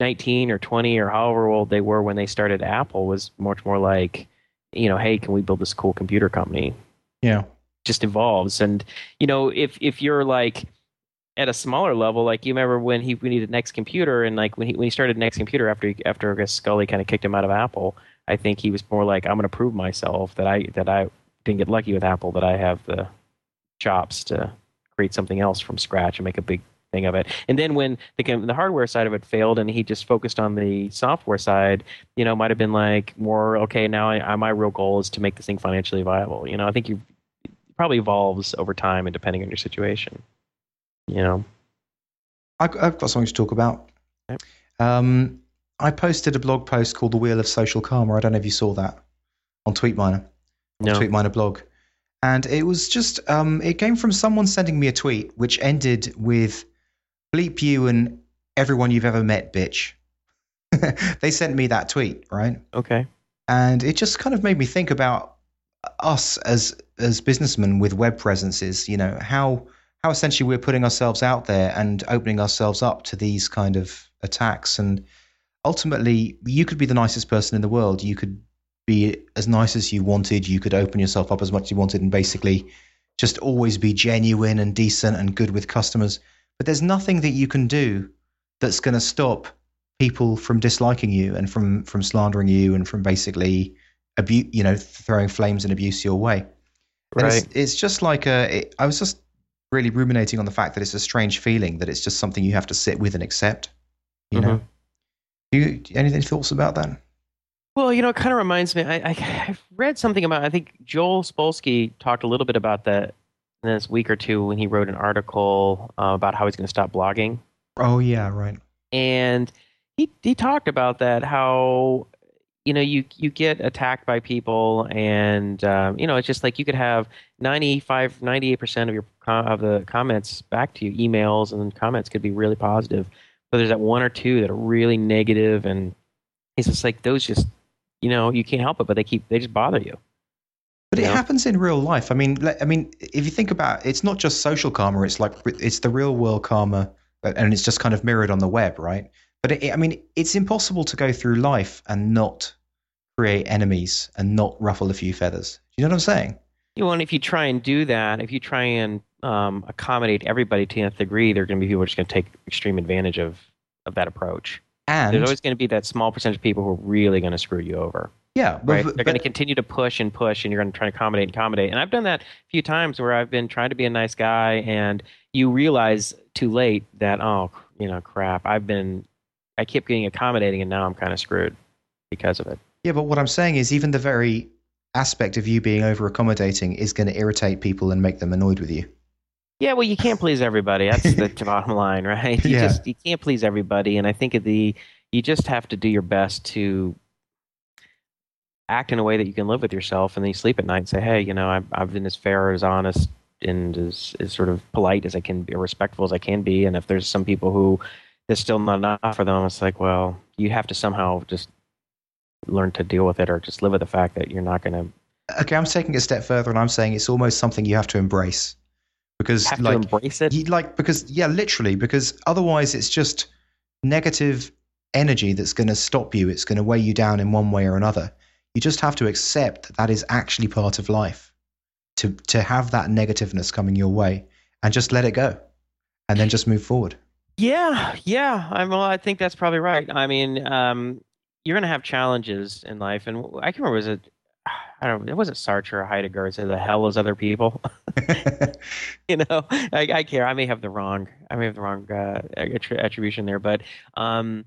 S2: 19 or 20 or however old they were when they started Apple was much more like, you know, hey, can we build this cool computer company?
S1: Yeah.
S2: Just evolves, and you know, if if you're like at a smaller level, like you remember when he we needed Next Computer, and like when he when he started Next Computer after he, after I guess Sculley kind of kicked him out of Apple, I think he was more like, I'm going to prove myself that I that I didn't get lucky with Apple, that I have the chops to create something else from scratch and make a big thing of it. And then when the the hardware side of it failed, and he just focused on the software side, you know, might have been like more okay. Now I, I, my real goal is to make this thing financially viable. You know, I think you probably evolves over time and depending on your situation. You know,
S1: I, I've got something to talk about.
S2: Yep.
S1: Um, I posted a blog post called "The Wheel of Social Karma." I don't know if you saw that on TweetMiner, on
S2: no,
S1: TweetMiner blog, and it was just um, it came from someone sending me a tweet which ended with "bleep you and everyone you've ever met, bitch." they sent me that tweet, right?
S2: okay,
S1: and it just kind of made me think about us as as businessmen with web presences, you know, how how essentially we're putting ourselves out there and opening ourselves up to these kind of attacks. And ultimately, you could be the nicest person in the world. You could be as nice as you wanted. You could open yourself up as much as you wanted, and basically just always be genuine and decent and good with customers. But there's nothing that you can do that's going to stop people from disliking you and from from slandering you and from basically abuse, you know, throwing flames and abuse your way. And
S2: Right.
S1: It's, it's just like a. It, I was just really ruminating on the fact that it's a strange feeling that it's just something you have to sit with and accept. You know. Mm-hmm. Do you any thoughts about that?
S2: Well, you know, it kind of reminds me. I, I, I've read something about. I think Joel Spolsky talked a little bit about that in this week or two when he wrote an article uh, about how he's going to stop blogging,
S1: Oh yeah, right.
S2: and he he talked about that how you know you you get attacked by people, and um, you know it's just like you could have 95, 98 percent of your com- of the comments back to you, emails and comments could be really positive, but there's that one or two that are really negative, and it's just like those just you know you can't help it, but they keep they just bother you.
S1: But it happens in real life. I mean, I mean, if you think about, it, it's not just social karma. It's like it's the real world karma, and it's just kind of mirrored on the web, right? But it, I mean, it's impossible to go through life and not create enemies and not ruffle a few feathers. You know what I'm saying?
S2: You know, and if you try and do that, if you try and um, accommodate everybody to nth degree, there are going to be people who are just going to take extreme advantage of of that approach.
S1: And
S2: There's always going to be that small percentage of people who are really going to screw you over.
S1: yeah,
S2: Right?
S1: but-
S2: They're going to continue to push and push, and you're going to try to accommodate and accommodate. And I've done that a few times where I've been trying to be a nice guy, and you realize too late that oh, you know, crap. I've been, I kept getting accommodating, and now I'm kind of screwed because of it.
S1: yeah, but what I'm saying is, even the very aspect of you being over accommodating is going to irritate people and make them annoyed with you.
S2: Yeah, well, you can't please everybody. That's the bottom line, right? You
S1: Yeah.
S2: just you can't please everybody, and I think at the you just have to do your best to act in a way that you can live with yourself, and then you sleep at night and say, "Hey, you know, I've, I've been as fair, as honest, and as, as sort of polite as I can be, or respectful as I can be." And if there's some people who there's still not enough for them, it's like, well, you have to somehow just learn to deal with it, or just live with the fact that you're not going to
S1: Okay, I'm taking it a step further, and I'm saying it's almost something you have to embrace because,
S2: have
S1: like,
S2: embrace it.
S1: You, like because yeah, literally because otherwise it's just negative energy that's going to stop you. It's going to weigh you down in one way or another. You just have to accept that that is actually part of life. To to have that negativeness coming your way and just let it go, and then just move forward.
S2: Yeah, yeah. I well, I think that's probably right. I mean, um, you're going to have challenges in life, and I can remember was it. I don't know. It wasn't Sartre or Heidegger. It said the hell is other people. you know, I, I care. I may have the wrong. I may have the wrong uh, attribution there, but um,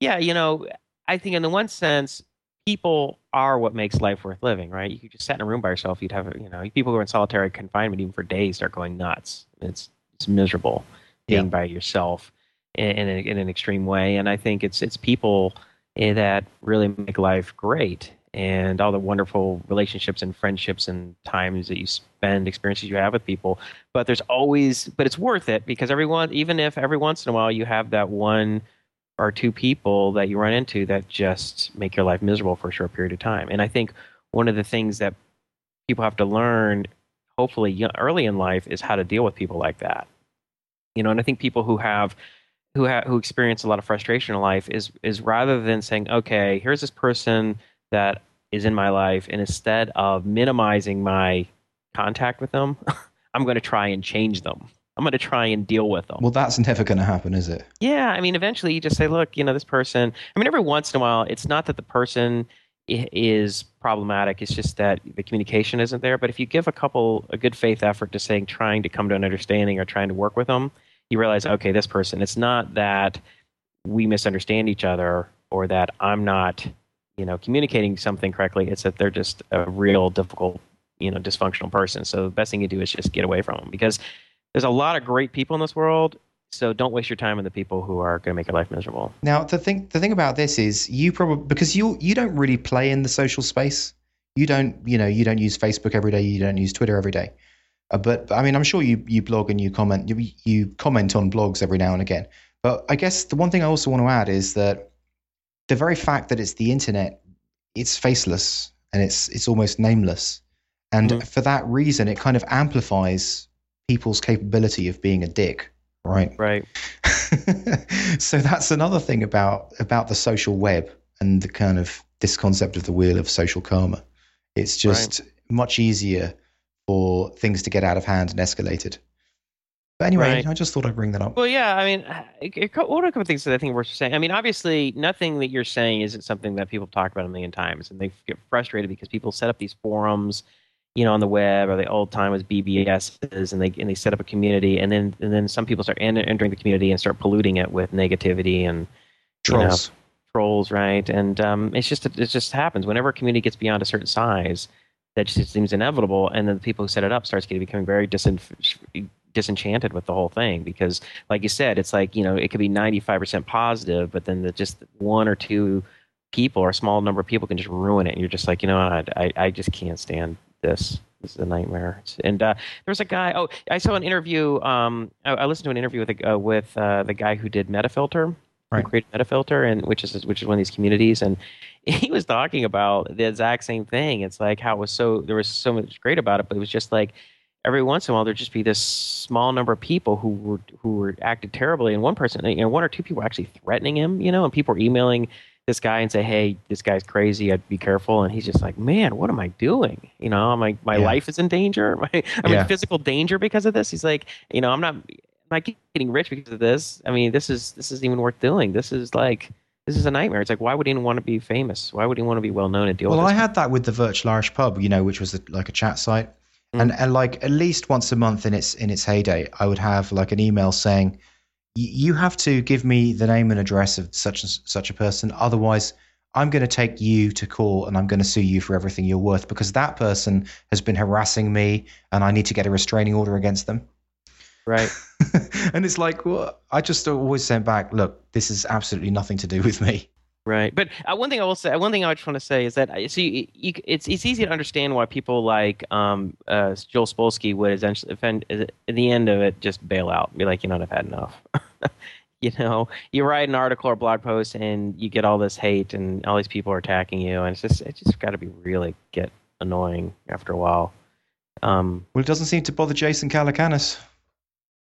S2: yeah, you know, I think in the one sense, people are what makes life worth living, right? You could just sit in a room by yourself. You'd have, you know, people who are in solitary confinement even for days start going nuts. It's it's miserable being
S1: Yeah.
S2: by yourself in, in, a, in an extreme way. And I think it's it's people eh, that really make life great and all the wonderful relationships and friendships and times that you spend, experiences you have with people. But there's always, but it's worth it because everyone, even if every once in a while you have that one or two people that you run into that just make your life miserable for a short period of time. And I think one of the things that people have to learn, hopefully early in life, is how to deal with people like that. You know, and I think people who have who have who experience a lot of frustration in life is is rather than saying, okay, here's this person that is in my life, and instead of minimizing my contact with them, I'm going to try and change them. I'm going to try and deal with them.
S1: well, that's never going to happen, is it?
S2: Yeah, I mean, eventually you just say, look, you know, this person. I mean, every once in a while, it's not that the person is problematic. It's just that the communication isn't there. But if you give a couple a good faith effort to saying, trying to come to an understanding or trying to work with them, you realize, okay, this person. It's not that we misunderstand each other or that I'm not, you know, communicating something correctly. It's that they're just a real difficult, you know, dysfunctional person. So the best thing you do is just get away from them because there's a lot of great people in this world. So don't waste your time on the people who are going to make your life miserable.
S1: Now the thing the thing about this is you probably because you you don't really play in the social space. You don't you know you don't use Facebook every day. You don't use Twitter every day. Uh, but I mean I'm sure you you blog and you comment you you comment on blogs every now and again. But I guess the one thing I also want to add is that the very fact that it's the internet, it's faceless and it's it's almost nameless. and
S2: Mhm.
S1: for that reason, it kind of amplifies people's capability of being a dick, right?
S2: Right.
S1: so that's another thing about about the social web and the kind of this concept of the wheel of social karma. It's just much easier for things to get out of hand and escalated. But anyway,
S2: Right.
S1: I just thought I'd bring that up.
S2: Well, yeah. I mean, it- it- what are a couple of things that I think are worth saying? I mean, obviously, nothing that you're saying isn't something that people talk about a million times, and they get frustrated because people set up these forums, you know, on the web, or the old time was BBSs, and they and they set up a community, and then and then some people start en- entering the community and start polluting it with negativity and you know,
S1: Trolls.
S2: trolls, right? And um, it's just it just happens whenever a community gets beyond a certain size, that just seems inevitable, and then the people who set it up starts getting becoming very disin- disenchanted with the whole thing because, like you said, it's like you know it could be ninety five percent positive, but then the, just one or two people or a small number of people can just ruin it, and you're just like, you know, what, I I just can't stand this. This is a nightmare. And uh, there was a guy. Oh, I saw an interview. Um, I, I listened to an interview with a, uh, with uh, the guy who did Metafilter
S1: Right.
S2: created Metafilter, and which is which is one of these communities, and he was talking about the exact same thing. It's like how it was so there was so much great about it, but it was just like every once in a while there'd just be this small number of people who were who were acted terribly, and one person, you know, one or two people were actually threatening him, you know, and people were emailing this guy and say, "Hey, this guy's crazy. I'd be careful." And he's just like, "Man, what am I doing? You know, I'm my
S1: Yeah.
S2: life is in danger. My, I'm
S1: Yeah.
S2: in physical danger because of this." He's like, "You know, I'm not." I'm not getting rich because of this. I mean, this is this isn't even worth doing. This is like this is a nightmare. It's like why would anyone want to be famous? Why would anyone want to be well known and deal
S1: Well,
S2: with
S1: Well,
S2: I
S1: had that with the Virtual Irish Pub, you know, which was like a chat site,
S2: Mm.
S1: and and like at least once a month in its in its heyday, I would have like an email saying, "You have to give me the name and address of such and such a person, otherwise." I'm going to take you to court and I'm going to sue you for everything you're worth because that person has been harassing me and I need to get a restraining order against them.
S2: right.
S1: and it's like, well, I just always sent back, look, this is absolutely nothing to do with me.
S2: Right, but uh, one thing I will say, one thing I just want to say is that uh, so you, you, it's it's easy to understand why people like um, uh, Joel Spolsky would essentially, offend, at the end of it, just bail out, and be like, you know, I've had enough. you know, you write an article or blog post, and you get all this hate, and all these people are attacking you, and it's just it just got to be really get annoying after a while. Um,
S1: Well, it doesn't seem to bother Jason Calacanis.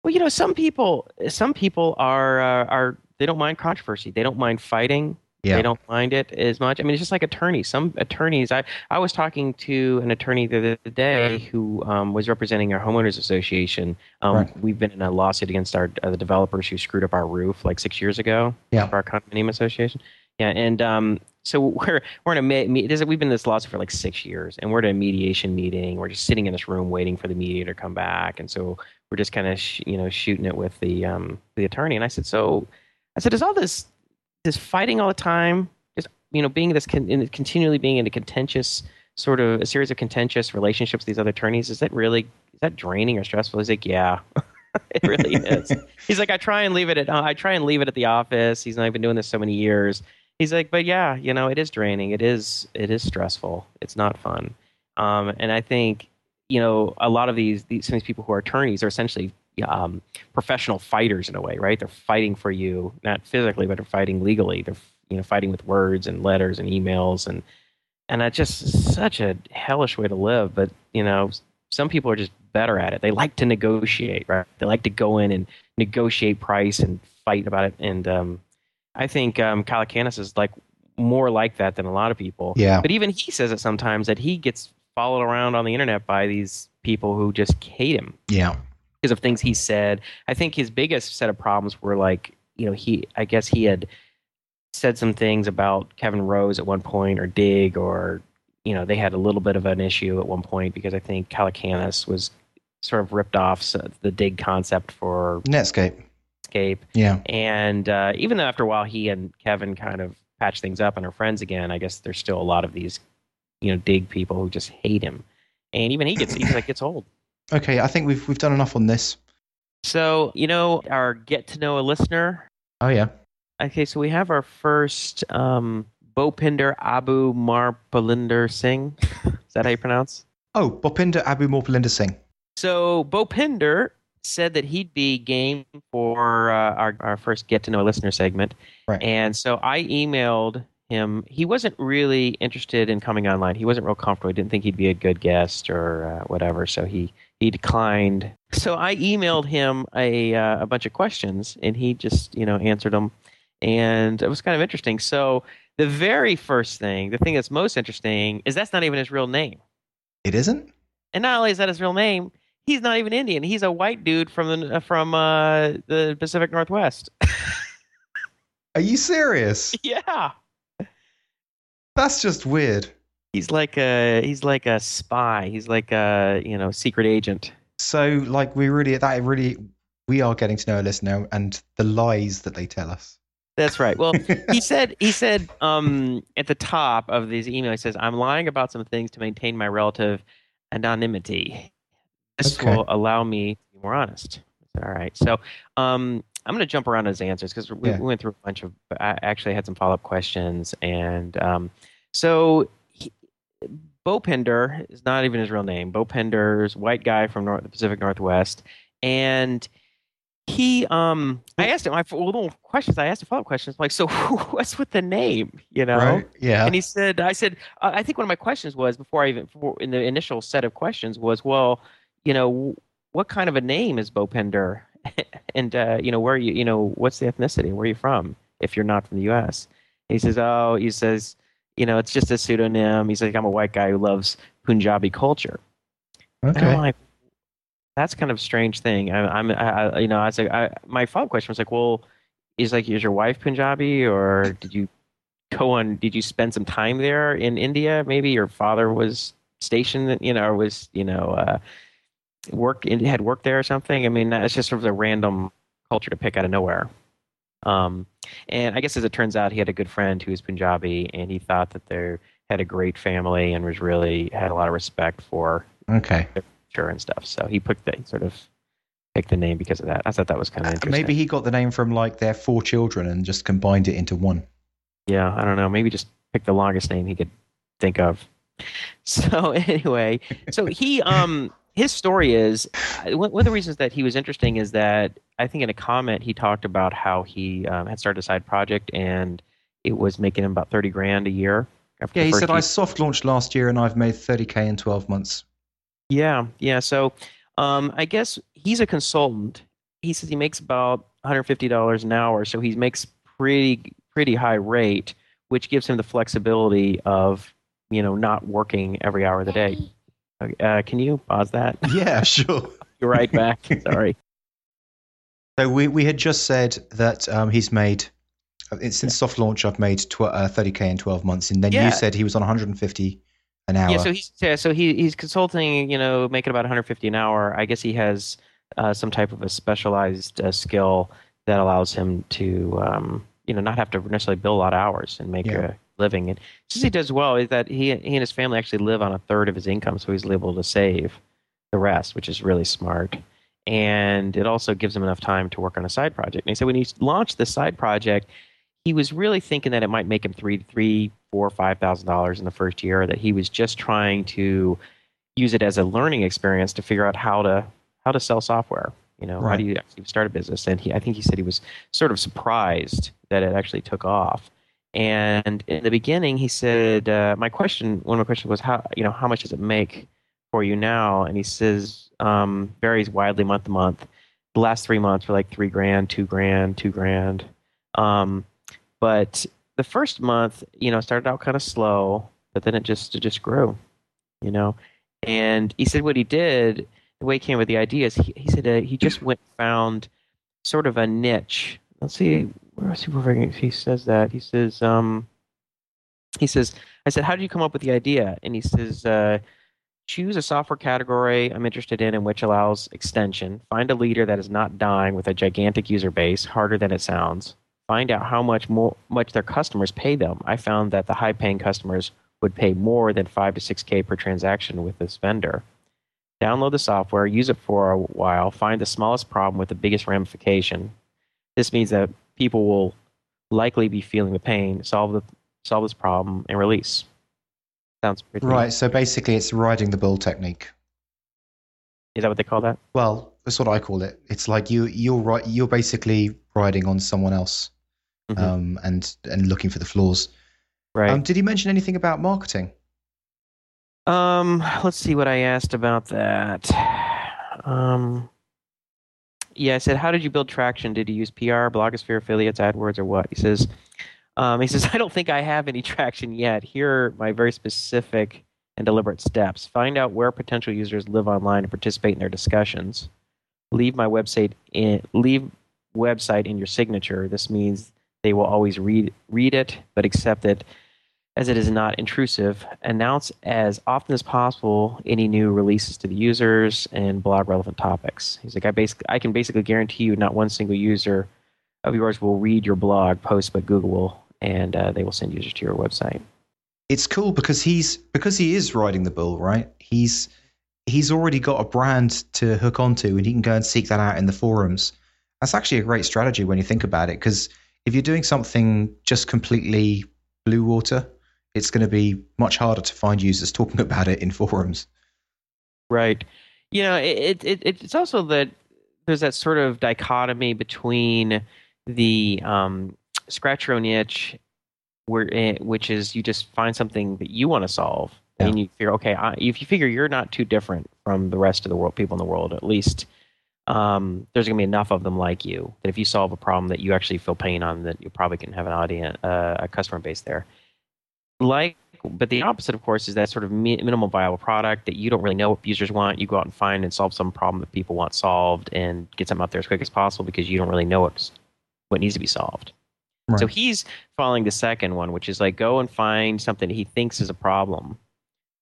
S2: well, you know, some people, some people are uh, are they don't mind controversy, they don't mind fighting.
S1: Yeah.
S2: They don't mind it as much. I mean, it's just like attorneys. Some attorneys. I, I was talking to an attorney the other day who um, was representing our homeowners association. Um,
S1: Right.
S2: We've been in a lawsuit against our uh, the developers who screwed up our roof like six years ago.
S1: Yeah.
S2: For our condominium association. Yeah, and um, so we're we're in a me- we've been in this lawsuit for like six years, and we're at a mediation meeting. We're just sitting in this room waiting for the mediator to come back, and so we're just kind of sh- you know shooting it with the um the attorney. And I said, so I said, is all this this fighting all the time, just you know being this con- in, continually being in a contentious sort of a series of contentious relationships with these other attorneys, is that really is that draining or stressful? He's like, yeah. it really is. He's like, I try and leave it at I try and leave it at the office. He's not been doing this so many years. He's like, but yeah, you know, it is draining. It is it is stressful. It's not fun. Um, and I think you know a lot of these these some of these people who are attorneys are essentially um, professional fighters in a way, right? They're fighting for you, not physically, but they're fighting legally. They're you know fighting with words and letters and emails and and that's just such a hellish way to live. But you know, some people are just better at it. They like to negotiate, right? They like to go in and negotiate price and fight about it. And um, I think um, Calacanis is like more like that than a lot of people.
S1: Yeah.
S2: But even he says it sometimes that he gets followed around on the internet by these people who just hate him
S1: Yeah.
S2: Because of things he said. I think his biggest set of problems were like, you know, he I guess he had said some things about Kevin Rose at one point or Digg or you know, they had a little bit of an issue at one point because I think Calacanis was sort of ripped off the Digg concept for
S1: Netscape.
S2: Escape.
S1: Yeah.
S2: And uh, even though after a while he and Kevin kind of patched things up and are friends again, I guess there's still a lot of these, you know, Digg people who just hate him. And even he gets he's like gets old.
S1: Okay, I think we've we've done enough on this.
S2: So, you know, our get to know a listener.
S1: Oh yeah.
S2: Okay, so we have our first um, Bopinder Abu Marpalinder Singh. Is that how you pronounce?
S1: Oh, Bopinder Abu Morpalinda Singh.
S2: So Bopinder said that he'd be game for uh, our, our first get to know a listener segment.
S1: Right.
S2: And so I emailed him. He wasn't really interested in coming online. He wasn't real comfortable. He didn't think he'd be a good guest or uh, whatever. So he he declined. So I emailed him a uh, a bunch of questions, and he just you know answered them, and it was kind of interesting. So the very first thing, the thing that's most interesting, is that's not even his real name.
S1: It isn't.
S2: And not only is that his real name, he's not even Indian. He's a white dude from the from uh, the Pacific Northwest.
S1: Are you serious?
S2: yeah.
S1: That's just weird.
S2: He's like a he's like a spy. He's like a you know secret agent.
S1: So like we really that really we are getting to know a listener and the lies that they tell us.
S2: That's right. Well, he said he said um, at the top of this email, he says, "I'm lying about some things to maintain my relative anonymity. This
S1: Okay.
S2: will allow me to be more honest." All right. So um, I'm going to jump around his answers because we,
S1: Yeah.
S2: we went through a bunch of. I actually had some follow up questions, and um, so he, Bopinder is not even his real name. Bopinder's white guy from North, the Pacific Northwest, and he um I asked him I little questions I asked him follow up questions like so what's with the name you know
S1: Right? Yeah.
S2: and he said I said uh, I think one of my questions was before I even before, in the initial set of questions was well you know what kind of a name is Bopinder and uh, you know where are you you know what's the ethnicity where are you from if you're not from the U.S. he says oh he says you know it's just a pseudonym he's like I'm a white guy who loves Punjabi culture and I'm
S1: okay.
S2: like, that's kind of a strange thing. I, I'm, I, I- you know, I was like, I, my follow up question was like, well, is like, is your wife Punjabi, or did you go on? Did you spend some time there in India? Maybe your father was stationed, you know, or was, you know, uh, work in, had worked there or something. I mean, it's just sort of a random culture to pick out of nowhere. Um, and I guess as it turns out, he had a good friend who was Punjabi, and he thought that they had a great family and was really had a lot of respect for
S1: Okay.
S2: culture and stuff. So he picked the sort of picked the name because of that. I thought that was kind of interesting.
S1: Uh, Maybe he got the name from like their four children and just combined it into one.
S2: Yeah, I don't know. Maybe just pick the longest name he could think of. So anyway, so he um his story is uh, one of the reasons that he was interesting is that I think in a comment he talked about how he um, had started a side project and it was making him about thirty grand a year. After
S1: Yeah, he said
S2: year.
S1: I soft launched last year and I've made 30k in 12 months.
S2: Yeah, yeah. So, um, I guess he's a consultant. He says he makes about one hundred fifty dollars an hour, so he makes pretty pretty high rate, which gives him the flexibility of you know not working every hour of the day. Uh, can you pause that?
S1: Yeah, sure.
S2: You're right back. Sorry.
S1: So we, we had just said that um, he's made uh, since soft launch I've made tw- uh, 30k in 12 months and then
S2: Yeah.
S1: you said he was on 150 an hour.
S2: Yeah, so he's yeah, so he he's consulting, you know, making about 150 an hour. I guess he has uh, some type of a specialized uh, skill that allows him to, um, you know, not have to necessarily bill a lot of hours and make
S1: Yeah.
S2: a living. And since he does well, is that he he and his family actually live on a third of his income, so he's able to save the rest, which is really smart. And it also gives him enough time to work on a side project. And he said when he launched this side project, he was really thinking that it might make him three, three, four, five thousand dollars in the first year. That he was just trying to use it as a learning experience to figure out how to how to sell software. You know, how do you actually start a business? And he, I think he said he was sort of surprised that it actually took off. And in the beginning, he said, uh, "My question, one of my questions was how you know how much does it make for you now?" And he says, um, "Varies widely month to month. The last three months were like three grand, two grand, two grand." Um, but the first month, you know, started out kind of slow, but then it just it just grew, you know. And he said what he did, the way he came with the ideas, he, he said uh, he just went found sort of a niche. Let's see, where is he? He says that he says, um, he says, I said, how did you come up with the idea? And he says, uh, choose a software category I'm interested in, in which allows extension. Find a leader that is not dying with a gigantic user base, harder than it sounds find out how much more much their customers pay them. I found that the high paying customers would pay more than five to six K per transaction with this vendor. Download the software, use it for a while, find the smallest problem with the biggest ramification. This means that people will likely be feeling the pain, solve the solve this problem, and release. Sounds pretty
S1: right, so basically it's riding the bull technique.
S2: Is that what they call that?
S1: Well, that's what I call it. It's like you you're right you're basically riding on someone else
S2: Mhm.
S1: um, and and looking for the flaws.
S2: Right.
S1: Um, did he mention anything about marketing?
S2: Um, let's see what I asked about that. Um, yeah, I said, how did you build traction? Did you use PR, blogosphere, affiliates, AdWords, or what? He says, um, he says, I don't think I have any traction yet. Here are my very specific and deliberate steps. Find out where potential users live online and participate in their discussions. Leave my website in leave website in your signature. This means they will always read read it, but accept it as it is not intrusive. Announce as often as possible any new releases to the users and blog relevant topics. He's like, I basically I can basically guarantee you not one single user of yours will read your blog post, but Google will, and uh, they will send users to your website
S1: it's cool because he's because he is riding the bull, right? He's he's already got a brand to hook onto, and he can go and seek that out in the forums. That's actually a great strategy when you think about it, because if you're doing something just completely blue water, it's going to be much harder to find users talking about it in forums.
S2: Right. You know, it, it, it it's also that there's that sort of dichotomy between the um, scratch your own niche where it, which is you just find something that you want to solve yeah. and you figure okay I, if you figure you're not too different from the rest of the world people in the world at least um, there's going to be enough of them like you that if you solve a problem that you actually feel pain on that you probably can have an audience uh, a customer base there like but the opposite of course is that sort of minimal viable product that you don't really know what users want you go out and find and solve some problem that people want solved and get something out there as quick as possible because you don't really know what's, what needs to be solved Right. So he's following the second one, which is like go and find something he thinks is a problem,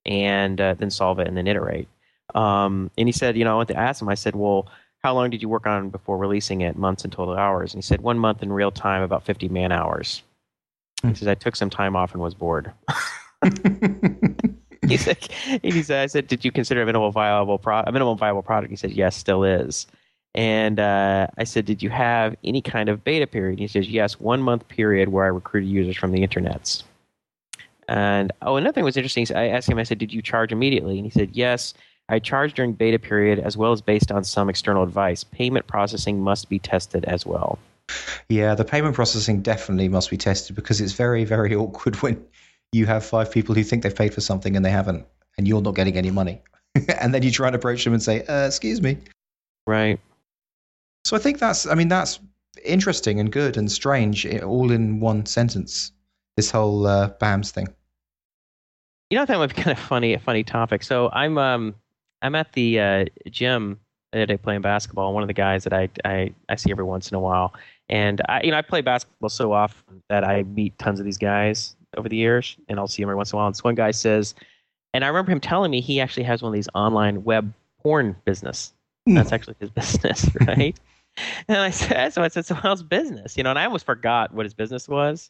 S2: and uh, then solve it and then iterate. Um, and he said, you know, I went to ask him. I said, well, how long did you work on before releasing it? Months and total hours. And he said, one month in real time, about fifty man hours. He says, I took some time off and was bored. he said, he said, I said, did you consider a minimal viable pro- a minimum viable product? He said, yes, still is. And uh, I said, Did you have any kind of beta period? He says, Yes, one month period where I recruited users from the internets. And oh, another thing was interesting. I asked him, I said, Did you charge immediately? And he said, Yes, I charged during beta period as well as based on some external advice. Payment processing must be tested as well.
S1: Yeah, the payment processing definitely must be tested because it's very, very awkward when you have five people who think they've paid for something and they haven't, and you're not getting any money. and then you try and approach them and say, uh, Excuse me.
S2: Right.
S1: So I think that's, I mean, that's interesting and good and strange all in one sentence. This whole uh, BAMS thing.
S2: You know, that might be kind of funny, a funny topic. So I'm, um, I'm at the uh, gym today playing basketball. One of the guys that I, I, I see every once in a while, and I, you know, I play basketball so often that I meet tons of these guys over the years, and I'll see them every once in a while. And this one guy says, and I remember him telling me he actually has one of these online web porn business. Hmm. That's actually his business, right? And I said, so I said, so how's business? You know, and I almost forgot what his business was.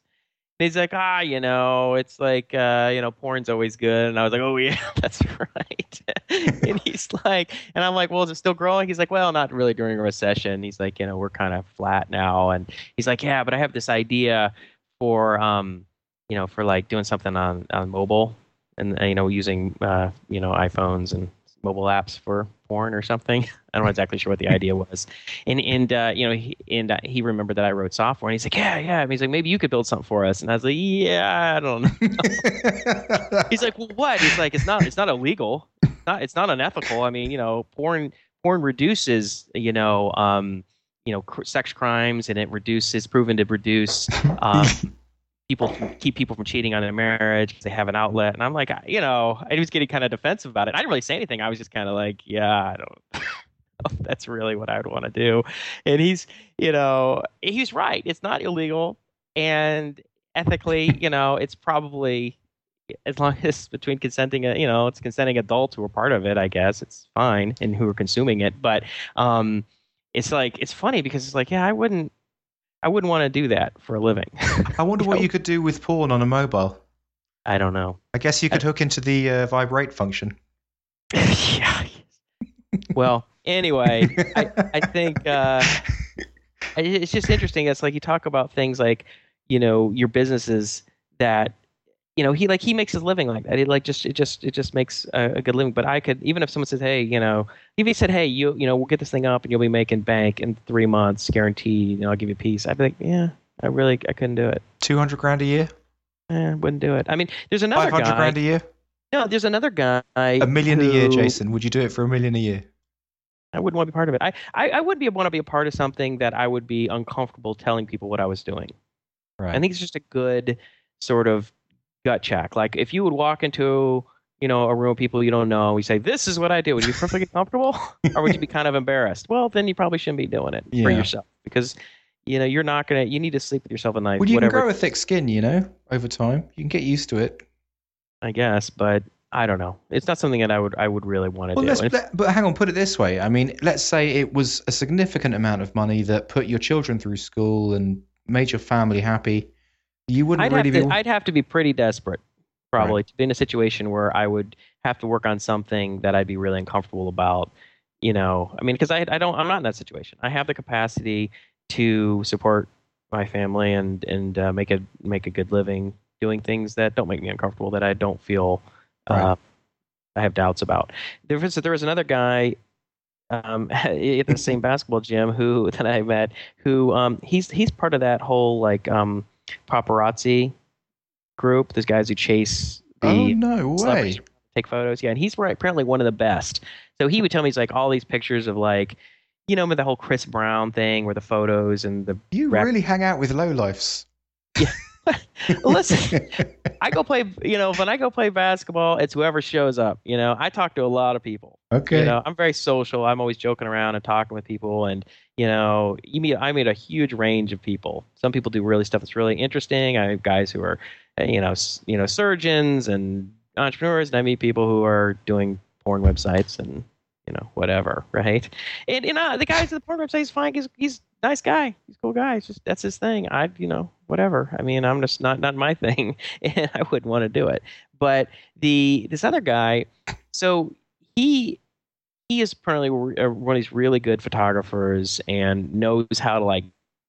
S2: He's like, ah, you know, it's like, uh, you know, porn's always good. And I was like, oh yeah, that's right. and he's like, and I'm like, well, is it still growing? He's like, well, not really during a recession. He's like, you know, we're kind of flat now. And he's like, yeah, but I have this idea for, um, you know, for like doing something on on mobile and you know using uh, you know iPhones and mobile apps for porn or something. I don't exactly sure what the idea was. And and uh, you know he, and uh, he remembered that I wrote software, and he's like, yeah, yeah. And he's like, maybe you could build something for us. And I was like, yeah, I don't know. he's like, well, what? He's like, it's not it's not illegal. It's not it's not unethical. I mean, you know, porn porn reduces you know um, you know cr- sex crimes, and it reduces proven to reduce. Um, people keep people from cheating on their marriage they have an outlet. And i'm like you know i was getting kind of defensive about it. I didn't really say anything. I was just kind of like yeah i don't that's really what i would want to do. And he's you know he's right. It's not illegal. And ethically you know it's probably as long as between consenting you know it's consenting adults who are part of it i guess it's fine and who are consuming it. But um it's like it's funny because it's like yeah i wouldn't I wouldn't want to do that for a living.
S1: I wonder what you could do with porn on a mobile.
S2: I don't know.
S1: I guess you could I, hook into the uh, vibrate function.
S2: yeah. Well, anyway, I, I think uh, it's just interesting. It's like you talk about things like, you know, your businesses that you know, he like he makes his living like that. He like just it just it just makes a, a, good living. But I could even if someone says, hey, you know, if he said, hey, you you know, we'll get this thing up and you'll be making bank in three months, guaranteed. You know, I'll give you a piece. I'd be like, yeah, I really I couldn't do it.
S1: Two hundred grand a year.
S2: Eh, wouldn't do it. I mean, there's another
S1: Five hundred grand a year,
S2: No, there's another guy.
S1: a million a year, Jason. Would you do it for a million a year?
S2: I wouldn't want to be part of it. I, I, I would be want to be a part of something that I would be uncomfortable telling people what I was doing.
S1: Right.
S2: I think it's just a good sort of gut check. Like if you would walk into you know a room of people you don't know, we say this is what I do. Would you be perfectly comfortable, or would you be kind of embarrassed? Well, then you probably shouldn't be doing it for yourself because you know you're not gonna. You need to sleep with yourself at night.
S1: well, you
S2: whatever,
S1: can grow a thick skin, you know, over time. You can get used to it.
S2: I guess, but I don't know. It's not something that I would I would really want to
S1: Well,
S2: do.
S1: let, but hang on, put it this way. I mean, let's say it was a significant amount of money that put your children through school and made your family happy. You wouldn't
S2: I'd
S1: really
S2: have to,
S1: be.
S2: I'd have to be pretty desperate, probably, to be in a situation where I would have to work on something that I'd be really uncomfortable about. You know, I mean, because I, I don't, I'm not in that situation. I have the capacity to support my family and and uh, make a make a good living doing things that don't make me uncomfortable that I don't feel uh,
S1: Right.
S2: I have doubts about. There was there was another guy um, at the same basketball gym who that I met who um, he's he's part of that whole like um, paparazzi group. There's guys who chase the
S1: oh no way!
S2: take photos. Yeah, and he's right, apparently one of the best. So he would tell me he's like all these pictures of like, you know, the whole Chris Brown thing where the photos and the
S1: You
S2: rap-
S1: really hang out with lowlifes.
S2: listen. I go play, you know, when I go play basketball, it's whoever shows up. You know, I talk to a lot of people.
S1: okay.
S2: You know, I'm very social. I'm always joking around and talking with people, and you know, you meet I meet a huge range of people. Some people do really stuff that's really interesting. I have guys who are, uh, you know, you know, surgeons and entrepreneurs, and I meet people who are doing porn websites and you know whatever, right? And you know, the guys at the porn website is fine. He's he's nice guy. He's cool guy. It's just that's his thing. I you know whatever. I mean, I'm just not not my thing, and I wouldn't want to do it. But the this other guy, so he he is apparently one of these really good photographers and knows how to like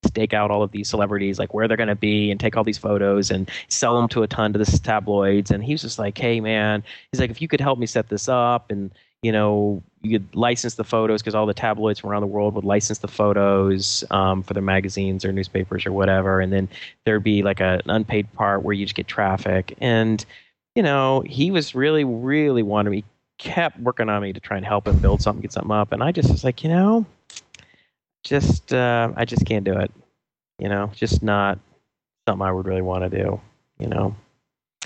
S2: stake out all of these celebrities, like where they're going to be, and take all these photos and sell them to a ton to the tabloids. And he was just like, "Hey, man," he's like, "If you could help me set this up, and you know, you could license the photos because all the tabloids from around the world would license the photos um, for their magazines or newspapers or whatever, and then there'd be like a, an unpaid part where you just get traffic and." You know, he was really, really wanting me kept working on me to try and help him build something, get something up. And I just was like, you know, just uh, I just can't do it. You know, just not something I would really want to do. You know,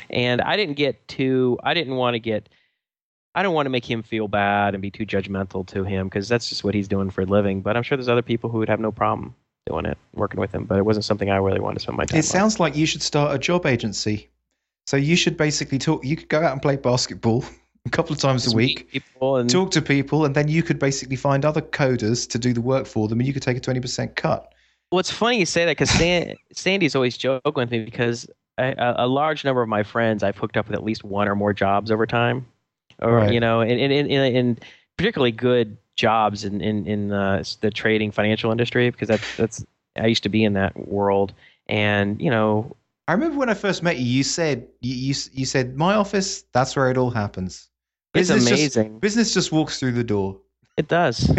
S2: and I didn't get too. I didn't want to get. I don't want to make him feel bad and be too judgmental to him because that's just what he's doing for a living. But I'm sure there's other people who would have no problem doing it, working with him. But it wasn't something I really wanted to spend my time.
S1: It sounds like you should start a job agency. So you should basically talk. You could go out and play basketball a couple of times a week,
S2: and
S1: talk to people, and then you could basically find other coders to do the work for them, and you could take a twenty percent cut.
S2: Well, it's funny you say that because San- Sandy's always joking with me because I, a, a large number of my friends I've hooked up with at least one or more jobs over time, or
S1: Right.
S2: you know, and and, and, and and particularly good jobs in in in uh, the trading financial industry because that's that's I used to be in that world, and you know,
S1: I remember when I first met you, you said you you, you said my office. That's where it all happens.
S2: It's
S1: Business just-
S2: amazing.
S1: business just walks through the door.
S2: It does.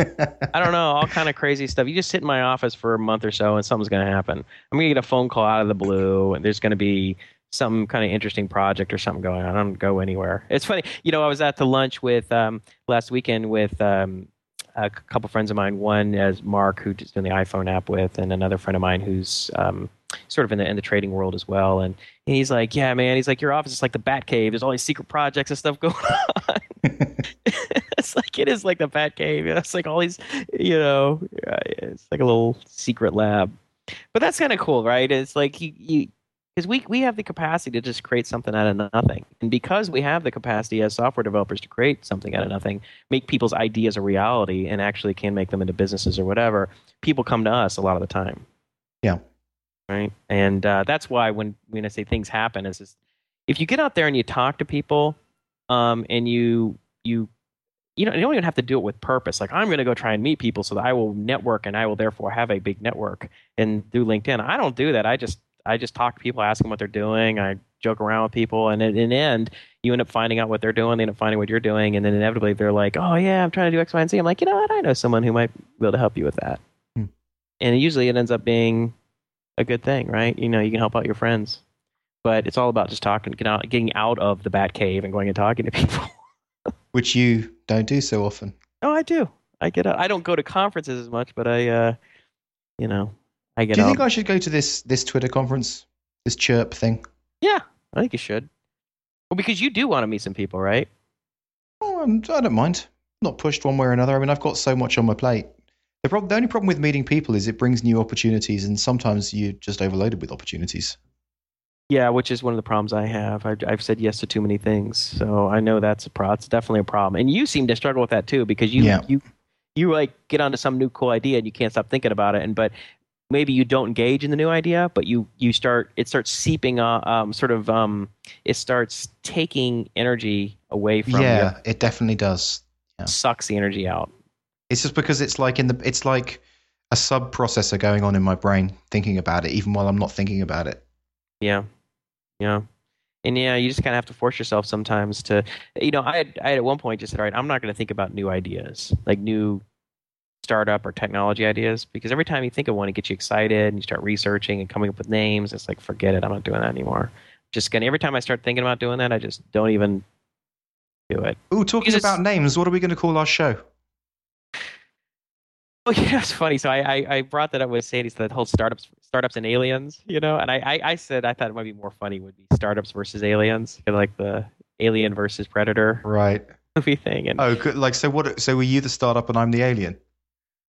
S2: I don't know, all kind of crazy stuff. You just sit in my office for a month or so, and something's going to happen. I'm going to get a phone call out of the blue, and there's going to be some kind of interesting project or something going on. I don't go anywhere. It's funny, you know. I was at the lunch with um, last weekend with um, a couple friends of mine. One is Mark, who's doing the iPhone app with, and another friend of mine who's um, sort of in the in the trading world as well. And he's like, "Yeah, man." He's like, "Your office is like the Bat Cave. There's all these secret projects and stuff going on." it's like it is like the Bat Cave. It's like all these, you know, it's like a little secret lab. But that's kind of cool, right? It's like you, you because we we have the capacity to just create something out of nothing, and because we have the capacity as software developers to create something out of nothing, make people's ideas a reality, and actually can make them into businesses or whatever. People come to us a lot of the time.
S1: Yeah.
S2: Right. And uh, that's why when when I say things happen, is just if you get out there and you talk to people, um, and you you you know you don't even have to do it with purpose. Like I'm going to go try and meet people so that I will network and I will therefore have a big network and do LinkedIn. I don't do that. I just I just talk to people, ask them what they're doing. I joke around with people, and in, in the end, you end up finding out what they're doing. They end up finding what you're doing, and then inevitably they're like, "Oh yeah, I'm trying to do X, Y, and Z." I'm like, you know what? I know someone who might be able to help you with that.
S1: Hmm.
S2: And usually it ends up being a good thing, right? You know, you can help out your friends but it's all about just talking, getting out, getting out of the bat cave and going and talking to people.
S1: Which you don't do so often.
S2: oh, I do. I get out. I don't go to conferences as much, but I, uh, you know, I get
S1: Do you
S2: out.
S1: think I should go to this this Twitter conference, this chirp thing?
S2: yeah, I think you should. Well, because you do want to meet some people, right?
S1: Oh, I'm, I don't mind. Not pushed one way or another. I mean, I've got so much on my plate. The problem, the only problem with meeting people is it brings new opportunities, and sometimes you're just overloaded with opportunities.
S2: Yeah, which is one of the problems I have. I've, I've said yes to too many things, so I know that's a pro. It's definitely a problem, and you seem to struggle with that too because you
S1: Yeah.
S2: you you like get onto some new cool idea and you can't stop thinking about it, and but maybe you don't engage in the new idea, but you you start it starts seeping, uh, um, sort of um, it starts taking energy away from
S1: yeah, it definitely does.
S2: you, sucks the energy out.
S1: It's just because it's like in the it's like a sub processor going on in my brain thinking about it, even while I'm not thinking about it.
S2: Yeah, yeah, and yeah, you just kind of have to force yourself sometimes to, you know, I had, I had at one point just said, all right, I'm not going to think about new ideas, like new startup or technology ideas, because every time you think of one, it gets you excited and you start researching and coming up with names. It's like, forget it, I'm not doing that anymore. Just gonna every time I start thinking about doing that, I just don't even do it.
S1: Ooh, talking about names, what are we going to call our show?
S2: Oh yeah, it's funny. So I, I, I brought that up with Sandy, so that whole startups startups and aliens, you know, and I, I, I said I thought it might be more funny would be startups versus aliens, like the alien versus predator
S1: Right.
S2: movie thing. And
S1: Oh, good. like so. What? So were you the startup and I'm the alien?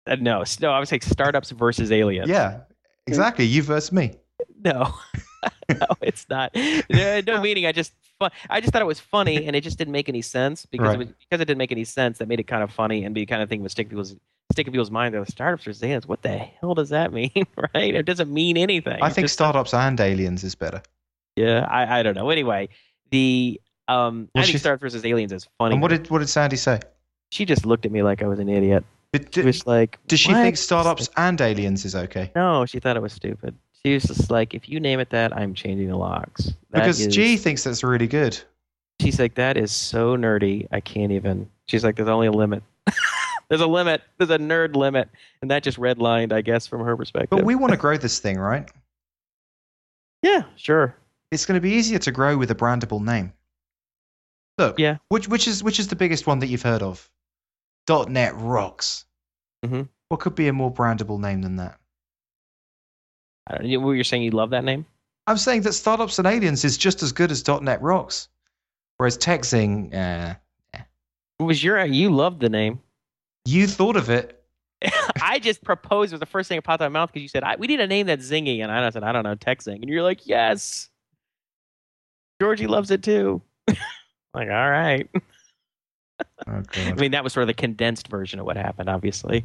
S2: uh, no, no, I would say startups versus aliens.
S1: Yeah, exactly. You versus me.
S2: No, no, it's not. No, no meaning. I just fu- I just thought it was funny, and it just didn't make any sense because
S1: Right.
S2: it was, because it didn't make any sense. That made it kind of funny and be kind of thing would stick people's stick in people's mind. They're like, startups versus aliens. What the hell does that mean? right? It doesn't mean anything.
S1: I think
S2: just-
S1: startups and aliens is better.
S2: Yeah, I, I don't know. Anyway, the um,
S1: Well,
S2: I think
S1: she's-
S2: startups versus aliens is funny.
S1: And what did what did Sandy say?
S2: she just looked at me like I was an idiot.
S1: Did,
S2: She was like,
S1: does she
S2: "What?"
S1: think startups and aliens is okay?
S2: No, she thought it was stupid. She was just like, if you name it that, I'm changing the locks. That
S1: Because
S2: is-
S1: G thinks that's really good.
S2: she's like, that is so nerdy. I can't even. She's like, there's only a limit. there's a limit. There's a nerd limit, and that just redlined, I guess, from her perspective.
S1: But we want to grow this thing, right?
S2: yeah, sure.
S1: It's going to be easier to grow with a brandable name. Look,
S2: Yeah.
S1: which which is which is the biggest one that you've heard of? .NET rocks.
S2: Mhm.
S1: What could be a more brandable name than that?
S2: I don't, you- you're saying you love that name?
S1: I'm saying that startups and aliens is just as good as .NET rocks, whereas TechZing, uh,
S2: It was your you loved the name.
S1: you thought of it.
S2: I just proposed it was the first thing that popped out of my mouth because you said I, we need a name that's zingy, and I said I don't know tech zing, and you're like yes, Georgie loves it too. like all right.
S1: Oh
S2: I mean that was sort of the condensed version of what happened, obviously.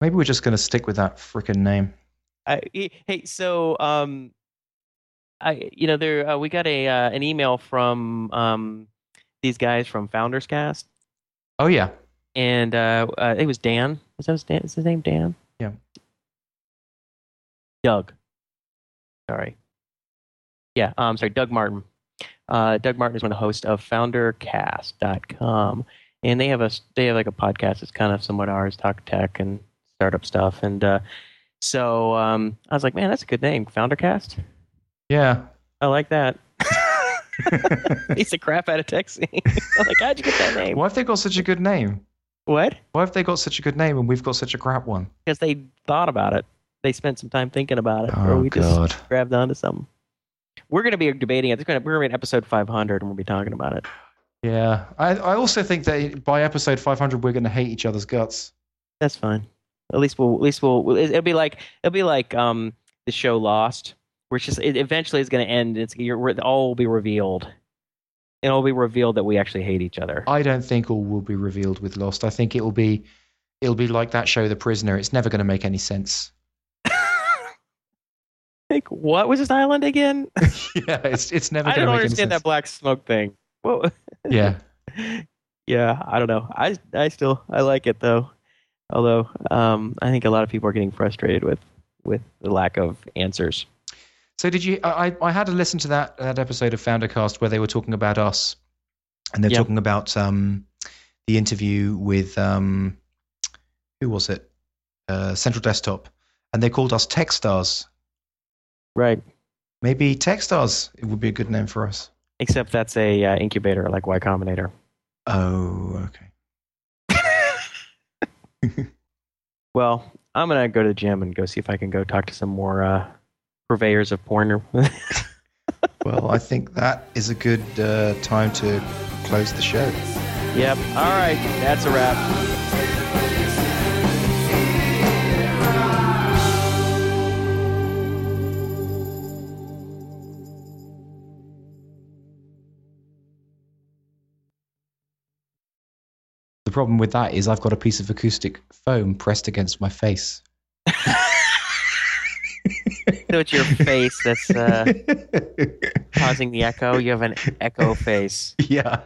S1: Maybe we're just going to stick with that freaking name.
S2: I, hey, so um, I you know there uh, we got a uh, an email from um these guys from Founders Cast,
S1: Oh yeah,
S2: and uh, uh it was Dan. Was that his, Dan? Is his name Dan?
S1: Yeah.
S2: Doug. Sorry. Yeah, um, sorry, Doug Martin. Uh, Doug Martin is one of the hosts of FounderCast.com, and they have a they have like a podcast that's kind of somewhat ours, talk tech and startup stuff, and uh, so um, I was like, man, that's a good name, FounderCast.
S1: yeah.
S2: I like that. He's the crap out of TechZing. I'm like, how'd you get that name?
S1: Why have they got such a good name?
S2: What?
S1: Why have they got such a good name and we've got such a crap one?
S2: Because they thought about it. They spent some time thinking about it, or
S1: Oh
S2: we just
S1: god.
S2: grabbed onto something. We're going to be debating it. We're going to be in episode 500, and we'll be talking about it.
S1: Yeah, I I also think that by episode 500 we're going to hate each other's guts.
S2: That's fine. At least we'll. At least we'll. It'll be like. It'll be like um the show Lost, where it's just it eventually is going to end. It's you're, all will be revealed. And it'll be revealed that we actually hate each other.
S1: I don't think all will be revealed with Lost. I think it will be it'll be like that show The Prisoner. It's never going to make any sense.
S2: Like what was this island again?
S1: yeah, it's it's never
S2: I
S1: going
S2: don't
S1: to make any
S2: understand that black smoke thing. Whoa.
S1: Yeah.
S2: yeah, I don't know. I I still I like it though. Although um, I think a lot of people are getting frustrated with with the lack of answers.
S1: So did you? I I- had to listen to that that episode of Foundercast where they were talking about us, and they're
S2: Yeah.
S1: talking about um the interview with um who was it? Uh, Central Desktop, and they called us tech stars.
S2: Right.
S1: Maybe Techstars. It would be a good name for us.
S2: Except that's a uh, incubator like Y Combinator.
S1: Oh, okay.
S2: Well, I'm gonna go to the gym and go see if I can go talk to some more uh, purveyors of porn.
S1: well, I think that is a good uh, time to close the show.
S2: Yep. All right. That's a wrap.
S1: Problem with that is I've got a piece of acoustic foam pressed against my face.
S2: So it's your face that's uh, causing the echo. You have an echo face.
S1: yeah.